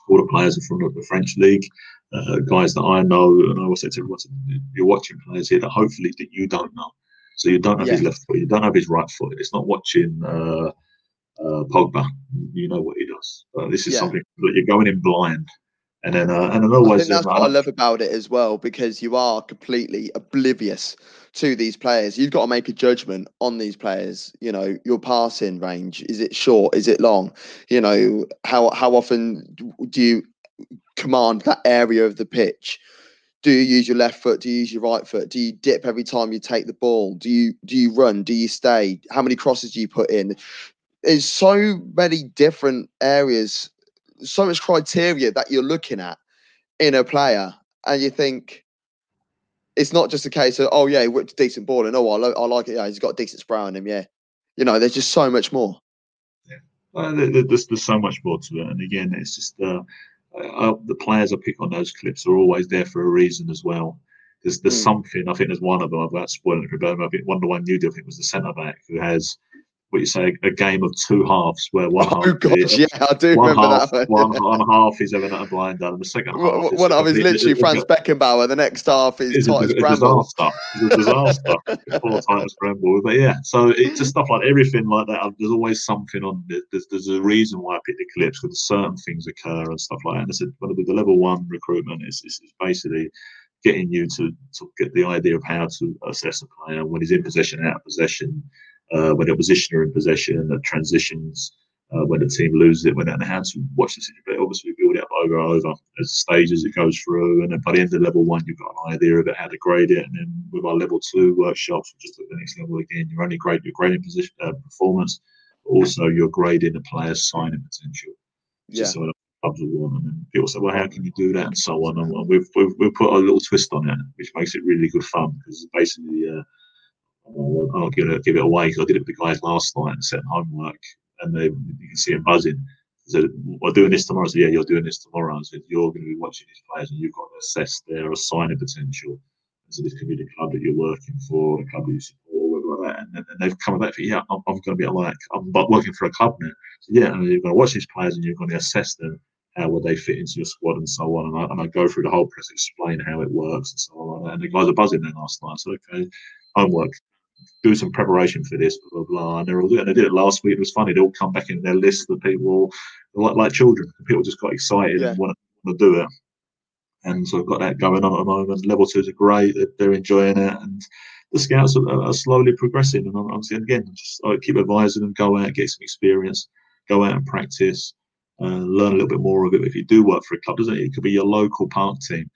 All the players are from the French league, uh, guys that I know, and I always say to everyone, you're watching players here that hopefully that you don't know. So you don't have yeah. his left foot, you don't have his right foot. It's not watching uh, uh, Pogba. You know what he does. But this is yeah. something that you're going in blind. And then, uh, and then always. I think that's what I love about it as well, because you are completely oblivious to these players. You've got to make a judgment on these players. You know, your passing range is it short? Is it long? You know, how how often do you command that area of the pitch? Do you use your left foot? Do you use your right foot? Do you dip every time you take the ball? Do you do you run? Do you stay? How many crosses do you put in? There's so many different areas, so much criteria that you're looking at in a player, and you think it's not just a case of oh yeah, he whipped a decent ball and oh I, lo- I like it. Yeah, he's got a decent spray on him. Yeah, you know, there's just so much more. Yeah, well, there's there's so much more to it, and again, it's just uh, uh, the players I pick on those clips are always there for a reason as well. There's there's mm. something. I think there's one of them. I've got spoiling it for Birmingham. I think one the one you did. I think was the centre back who has what you say, a game of two halves where one oh, half, gosh, is, yeah, I do one remember half, that. One, one half is Everton and Blind and the second half. One half is literally Franz Beckenbauer. The next half is Titus Bramble. Disaster. It's a disaster. Poor Titus Bramble. But yeah, so it's just stuff like everything like that. There's always something on. There's, there's a reason why I pick the clips because certain things occur and stuff like that. And I said, well, the level one recruitment is, is, is basically getting you to, to get the idea of how to assess a player when he's in possession, out of possession, uh, when the opposition are in possession the transitions, uh, when the team loses it, when they're in the hands. we Watch this, but obviously we build it up over and over as stages it goes through. And then by the end of level one, you've got an idea of how to grade it. And then with our level two workshops, just at the next level again, you're only grade your grading position uh, performance, also you're grading the player's signing potential. Yeah. Of clubs will want. And people say, well, how can you do that? And so on. And we've, we've, we've put a little twist on it, which makes it really good fun because basically, uh, I'm not going to give it away because I did it with the guys last night and set homework, and they, you can see them buzzing. They said, "We're doing this tomorrow." I said, "Yeah, you're doing this tomorrow." I said, "You're going to be watching these players, and you've got to assess their signing potential." so this could be the club that you're working for, the club that you support, whatever like that. And, and they've come back for, yeah, I'm, I'm going to be like, I'm working for a club now. So, yeah, and you're going to watch these players and you're going to assess them, how would they fit into your squad and so on. And I, and I go through the whole process, explain how it works and so on. And the guys are buzzing there last night. So, okay, homework, do some preparation for this, blah, blah, blah. And they're all And they did it last week. It was funny. They all come back in their list of people, like, like children. People just got excited yeah. and want to, want to do it. And so I've got that going on at the moment. Level twos are great. They're, they're enjoying it. And the scouts are, are slowly progressing. And I'm, I'm saying, again, just I keep advising them, go out, get some experience, go out and practice. Uh, learn a little bit more of it. If you do work for a club, doesn't it? It could be your local park team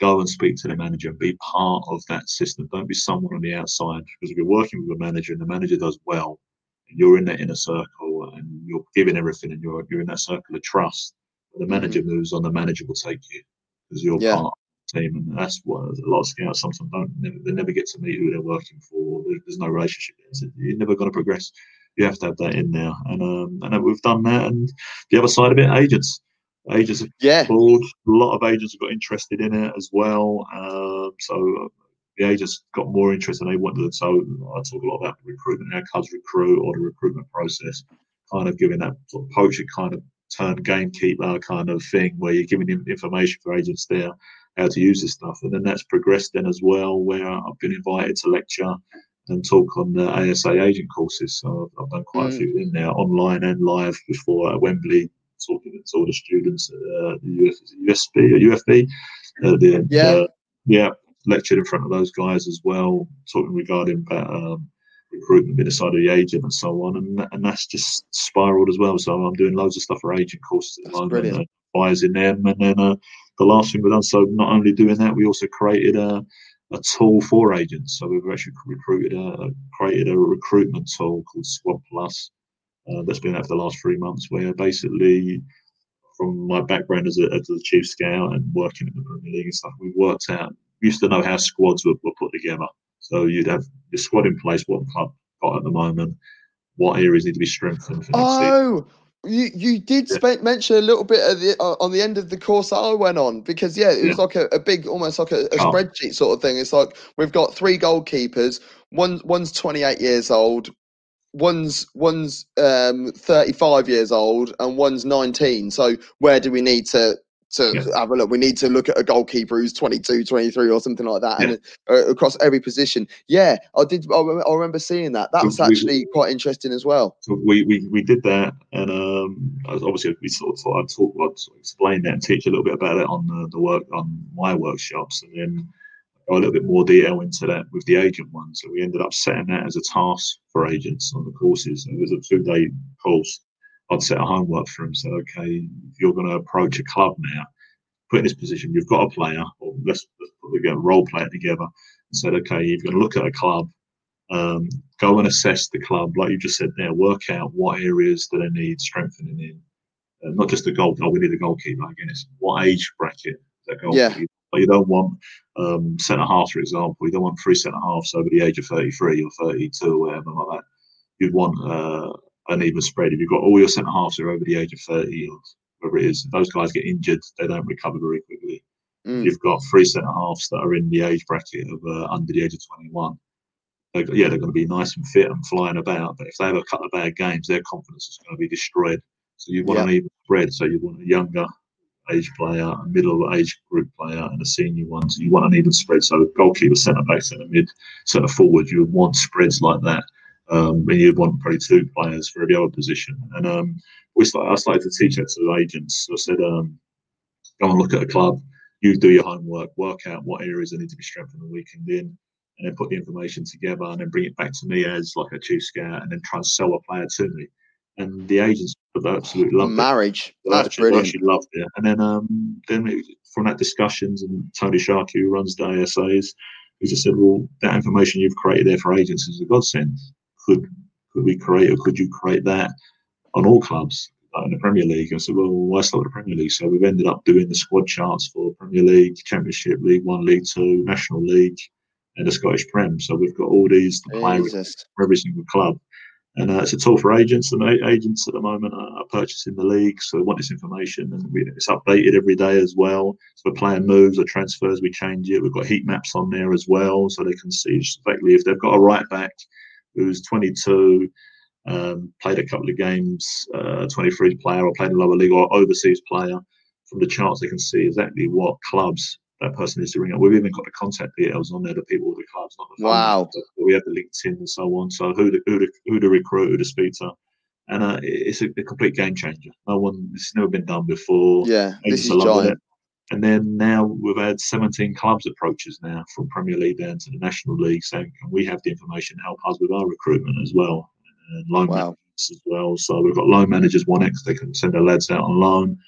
go and speak to the manager and be part of that system. Don't be someone on the outside because if you're working with a manager and the manager does well, and you're in that inner circle and you're giving everything and you're you're in that circle of trust. When the manager mm-hmm. moves on, the manager will take you because you're yeah. part of the team, and that's what a lot of scouts sometimes don't. Never, they never get to meet who they're working for. There's no relationship. So you're never going to progress. You have to have that in there, and um, and we've done that. And the other side of it, agents Agents have yeah. called. A lot of agents have got interested in it as well. Um, so the agents got more interest and they wanted. So I talk a lot about recruitment, how clubs recruit or the recruitment process, kind of giving that sort of poacher kind of turn gamekeeper kind of thing where you're giving them information for agents there how to use this stuff. And then that's progressed then as well, where I've been invited to lecture and talk on the ASA agent courses. So I've, I've done quite mm. a few in there, online and live before at Wembley, talking to all the students at uh, the USB or UFB. Uh, the, yeah. Uh, yeah, lectured in front of those guys as well, talking regarding about um, recruitment, side of the agent and so on, and and that's just spiraled as well. So I'm doing loads of stuff for agent courses at the moment, uh, advising them, and then uh, the last thing we've done. So not only doing that, we also created a a tool for agents. So we've actually recruited a created a recruitment tool called Squad Plus uh, that's been out for the last three months, where basically from my background as a, as a chief scout and working in the Premier League and stuff, we worked out used to know how squads were, were put together. So you'd have your squad in place, what the club got at the moment, what areas need to be strengthened. oh, you you did yeah. mention a little bit at the, uh, on the end of the course that I went on because yeah, it was yeah. like a, a, big, almost like a, a oh. spreadsheet sort of thing. It's like we've got three goalkeepers. One one's twenty eight years old. One's one's um, 35 years old and one's 19. So where do we need to to yeah. have a look. We need to look at a goalkeeper who's 22, 23 or something like that, yeah. and uh, across every position. Yeah, I did. I, remember seeing that. That was actually we, quite interesting as well. So we, we, we did that, and um, obviously we sort of thought I'd talk, I'd sort of explain that and teach a little bit about it on the, the work on my workshops, and then go a little bit more detail into that with the agent one. So we ended up setting that as a task for agents on the courses. It was a two day course. I'd set a homework for them, Said, okay, if you're going to approach a club now, put in this position, you've got a player, or let's, let's put a role player together, and said, okay, you're going to look at a club, um, go and assess the club, like you just said there, work out what areas do they need strengthening in. Uh, not just the goal, oh, we need a goalkeeper. Again, it's what age bracket that goalkeeper. Yeah. But you don't want um, centre half, for example. You don't want three centre halves over the age of 33 or 32 or whatever like that. You'd want uh, an even spread. If you've got all your centre halves are over the age of 30 or whatever it is, if those guys get injured, they don't recover very quickly. Mm. You've got three centre halves that are in the age bracket of uh, under the age of 21. They're, yeah, they're going to be nice and fit and flying about, but if they have a couple of bad games, their confidence is going to be destroyed. So you want yeah. an even spread. So you want a younger age player, a middle age group player, and a senior one. So you want an even spread. So goalkeeper, centre back, centre mid, centre forward, you would want spreads like that. Um, and you'd want probably two players for every other position. And um, we started, I started to teach that to the agents. So I said, um, go and look at a club, you do your homework, work out what areas they need to be strengthened the weekend in, and then put the information together and then bring it back to me as like a chief scout and then try and sell a player to me. And the agents absolutely loved marriage. it. That's actually, brilliant. Actually loved it. And then um, then it, from that discussions and Tony Sharkey, who runs the ASAs, he just said, well, that information you've created there for agents is a godsend. Could could we create or could you create that on all clubs in the Premier League? I said, well, why start with the Premier League? So we've ended up doing the squad charts for Premier League, Championship, League One, League Two, National League, and the Scottish Prem. So we've got all these to play with for every single club. And uh, it's a tool for agents, and agents at the moment are purchasing the league, so they want this information, and we, it's updated every day as well. So we're playing moves or transfers, we change it. We've got heat maps on there as well, so they can see exactly if they've got a right back who's 22, um, played a couple of games, uh, 23 player, or played in lower league or overseas player. From the charts, they can see exactly what clubs that person needs to ring up. We've even got the contact details on there, the people with the clubs, not the phone. Wow. We have the LinkedIn and so on. So who to, who to, who to recruit, who to speak to. And uh, it's a, a, complete game changer. No one, this has never been done before. Yeah, this is giant. And then now we've had 17 clubs approaches now from Premier League down to the National League saying, can we have the information to help us with our recruitment as well? And loan wow. managers as well. So we've got loan managers one X, they can send their lads out on loan.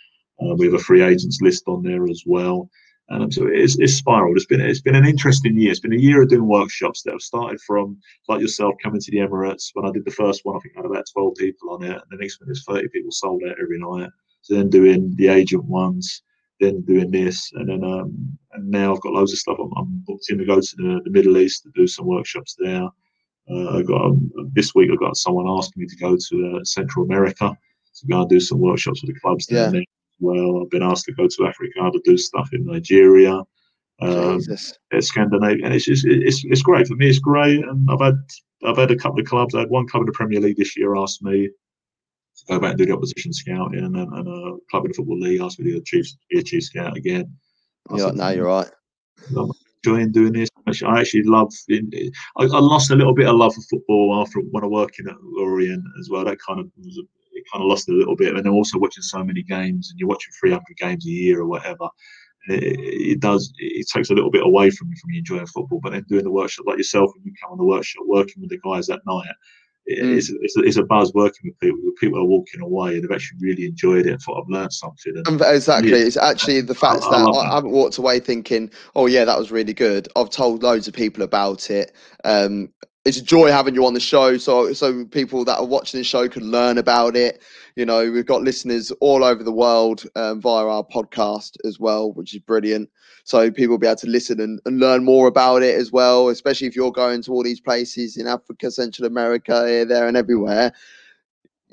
Uh, we have a free agents list on there as well. And so it's, it's spiraled. It's been it's been an interesting year. It's been a year of doing workshops that have started from like yourself coming to the Emirates. When I did the first one, I think I had about twelve people on it. And the next one, there's thirty people sold out every night. So then doing the agent ones, then doing this, and then um, and now I've got loads of stuff. I'm, I'm booked in to go to the, the, Middle East to do some workshops there. Uh, I got um, this week. I've got someone asking me to go to uh, Central America to go and do some workshops with the clubs yeah. there well. I've been asked to go to Africa to do stuff in Nigeria. Um, it's Scandinavia, and it's just it's it's great for me. It's great, and I've had I've had a couple of clubs. I had one club in the Premier League this year asked me to go back and do the opposition scouting, and, and a club in the Football League asked me to chief, be a chief scout again. Yeah, no, you're right. I'm enjoying doing this. I actually love. I, I, lost a little bit of love for football after when I working at Lorient as well. That kind of was kind of lost a little bit, and then also watching so many games, and you're watching 300 games a year or whatever. It, it, does it takes a little bit away from you from you enjoying football but then doing the workshop like yourself and you come on the workshop working with the guys that night. It's, it's, a, it's, a, buzz working with people. People are walking away and they've actually really enjoyed it and thought I've learned something. And exactly, yeah, it's actually the fact I, that I, I, haven't walked away thinking, "Oh yeah, that was really good." I've told loads of people about it. Um, it's a joy having you on the show, so so people that are watching the show can learn about it. You know, we've got listeners all over the world um, via our podcast as well, which is brilliant. So people will be able to listen and, and learn more about it as well, especially if you're going to all these places in Africa, Central America, here, there, and everywhere.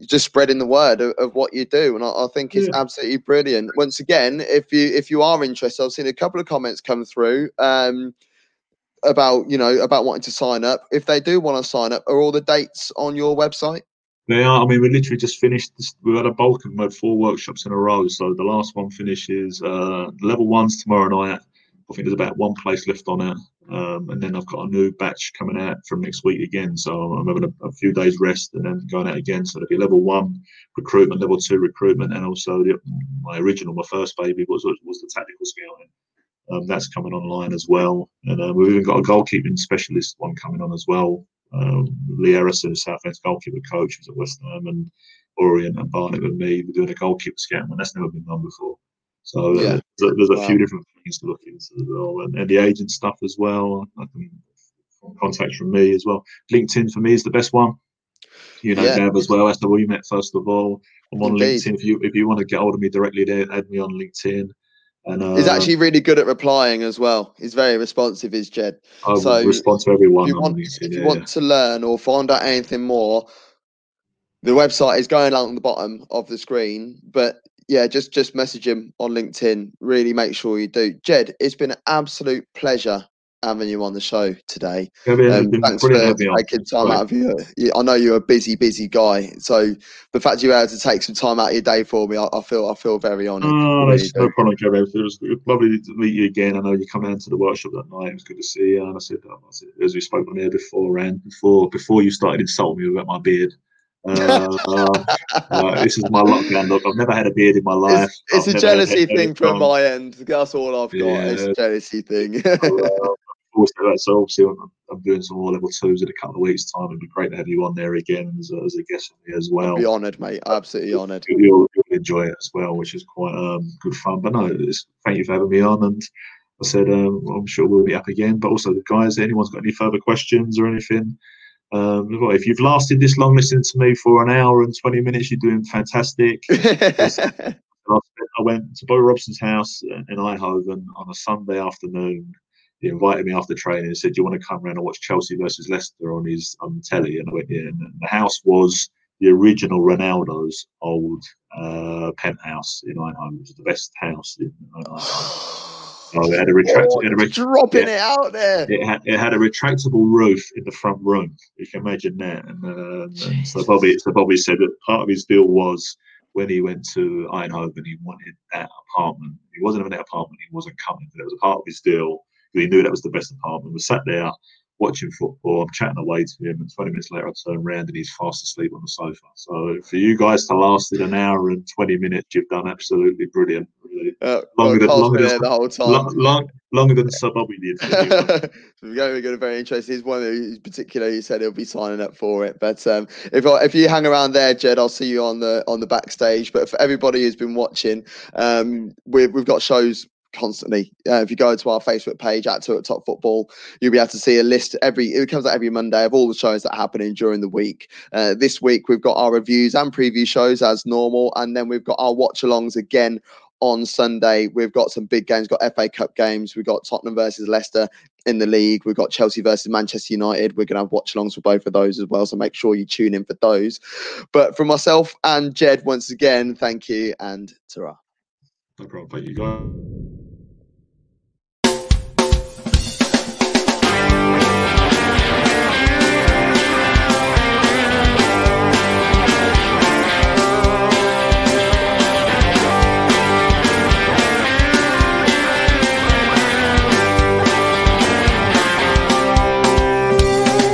Just spreading the word of, of what you do, and I, I think it's yeah. absolutely brilliant. Once again, if you if you are interested, I've seen a couple of comments come through. Um, about you know about wanting to sign up if they do want to sign up are all the dates on your website they are. I mean, we literally just finished. This, we've had a bulk of them. had four workshops in a row. So the last one finishes uh, level ones tomorrow night. I think there's about one place left on it, um, and then I've got a new batch coming out from next week again. So I'm having a, a, few days rest and then going out again. So there'll be level one recruitment, level two recruitment, and also the, my original, my first baby was was the tactical scouting. Um, that's coming online as well, and uh, we've even got a goalkeeping specialist one coming on as well um, Lee Harrison, Southend goalkeeper coach, was at West Ham, and Orient and Barnet with me. We're doing a goalkeeper scan, and that's never been done before. So uh, yeah. there's, a, there's a wow. few different things to look into as well, and, and the agent stuff as well. I can contact from me as well. LinkedIn for me is the best one. You know, yeah. Gav as well. That's the way we met first of all. I'm on Indeed. LinkedIn. If you if you want to get hold of me directly, there, add me on LinkedIn. And, uh, he's actually really good at replying as well. He's very responsive, is Jed. I so respond to everyone. If you want, if you want to learn or find out anything more, the website is going along the bottom of the screen. But yeah, just just message him on LinkedIn. Really make sure you do. Jed, it's been an absolute pleasure having you on the show today. Yeah, um, thanks for taking time out of your. I know you're a busy, busy guy, so the fact you were able to take some time out of your day for me, I, I feel I feel very honoured. Oh, that's no problem, Kevin. It was lovely to meet you again. I know you come down to the workshop that night. It was good to see you. And I said, said as we spoke on here before, and before before you started insulting me about my beard. Uh, uh, this is my lockdown look. I've never had a beard in my life. It's, it's a jealousy thing from my end. That's all I've got. Yeah. It's a jealousy thing. So obviously I'm, I'm, doing some more level twos in a couple of weeks' time. It'd be great to have you on there again as a, as a guest as well. I'd be honoured, mate. Absolutely honoured. You'll, you'll, enjoy it as well, which is quite um, good fun. But no, thank you for having me on. And I said um, I'm sure we'll be up again. But also, the guys, anyone's got any further questions or anything? Um, if you've lasted this long listening to me for an hour and 20 minutes, you're doing fantastic. I went to Bo Robson's house in Eindhoven on a Sunday afternoon he invited me after training and said, "Do you want to come around and watch Chelsea versus Leicester on his on telly?" And I went, "Yeah." And the house was the original Ronaldo's old uh, penthouse in Eindhoven. It was the best house in Eindhoven. So it had a retractable. Oh, dropping yeah, it out there. It had, it had a retractable roof in the front room. You can imagine that. And, uh, and so Bobby, so Bobby said that part of his deal was when he went to Eindhoven, he wanted that apartment. He wasn't in that apartment. He wasn't coming, but it was a part of his deal he knew that was the best apartment. We sat there watching football. I'm chatting away to him, and 20 minutes later, I turn around and he's fast asleep on the sofa. So for you guys to last in an hour and 20 minutes, you've done absolutely brilliant. Really. Uh, longer, well, than, longer than, the whole time. Long, long, longer than Sir Bobby did. we're going to very interesting. He's one in particular. He said he'll be signing up for it. But um, if if you hang around there, Jed, I'll see you on the on the backstage. But for everybody who's been watching, um, we've we've got shows constantly. Uh, if you go to our Facebook page at Two at Top Football, you'll be able to see a list every. It comes out every Monday of all the shows that are happening during the week. Uh, this week we've got our reviews and preview shows as normal, and then we've got our watch-alongs again on Sunday. We've got some big games. We've got FA Cup games. We've got Tottenham versus Leicester in the league. We've got Chelsea versus Manchester United. We're going to have watch-alongs for both of those as well. So make sure you tune in for those. But for myself and Jed, once again, thank you and ta No problem. Thank you, guys.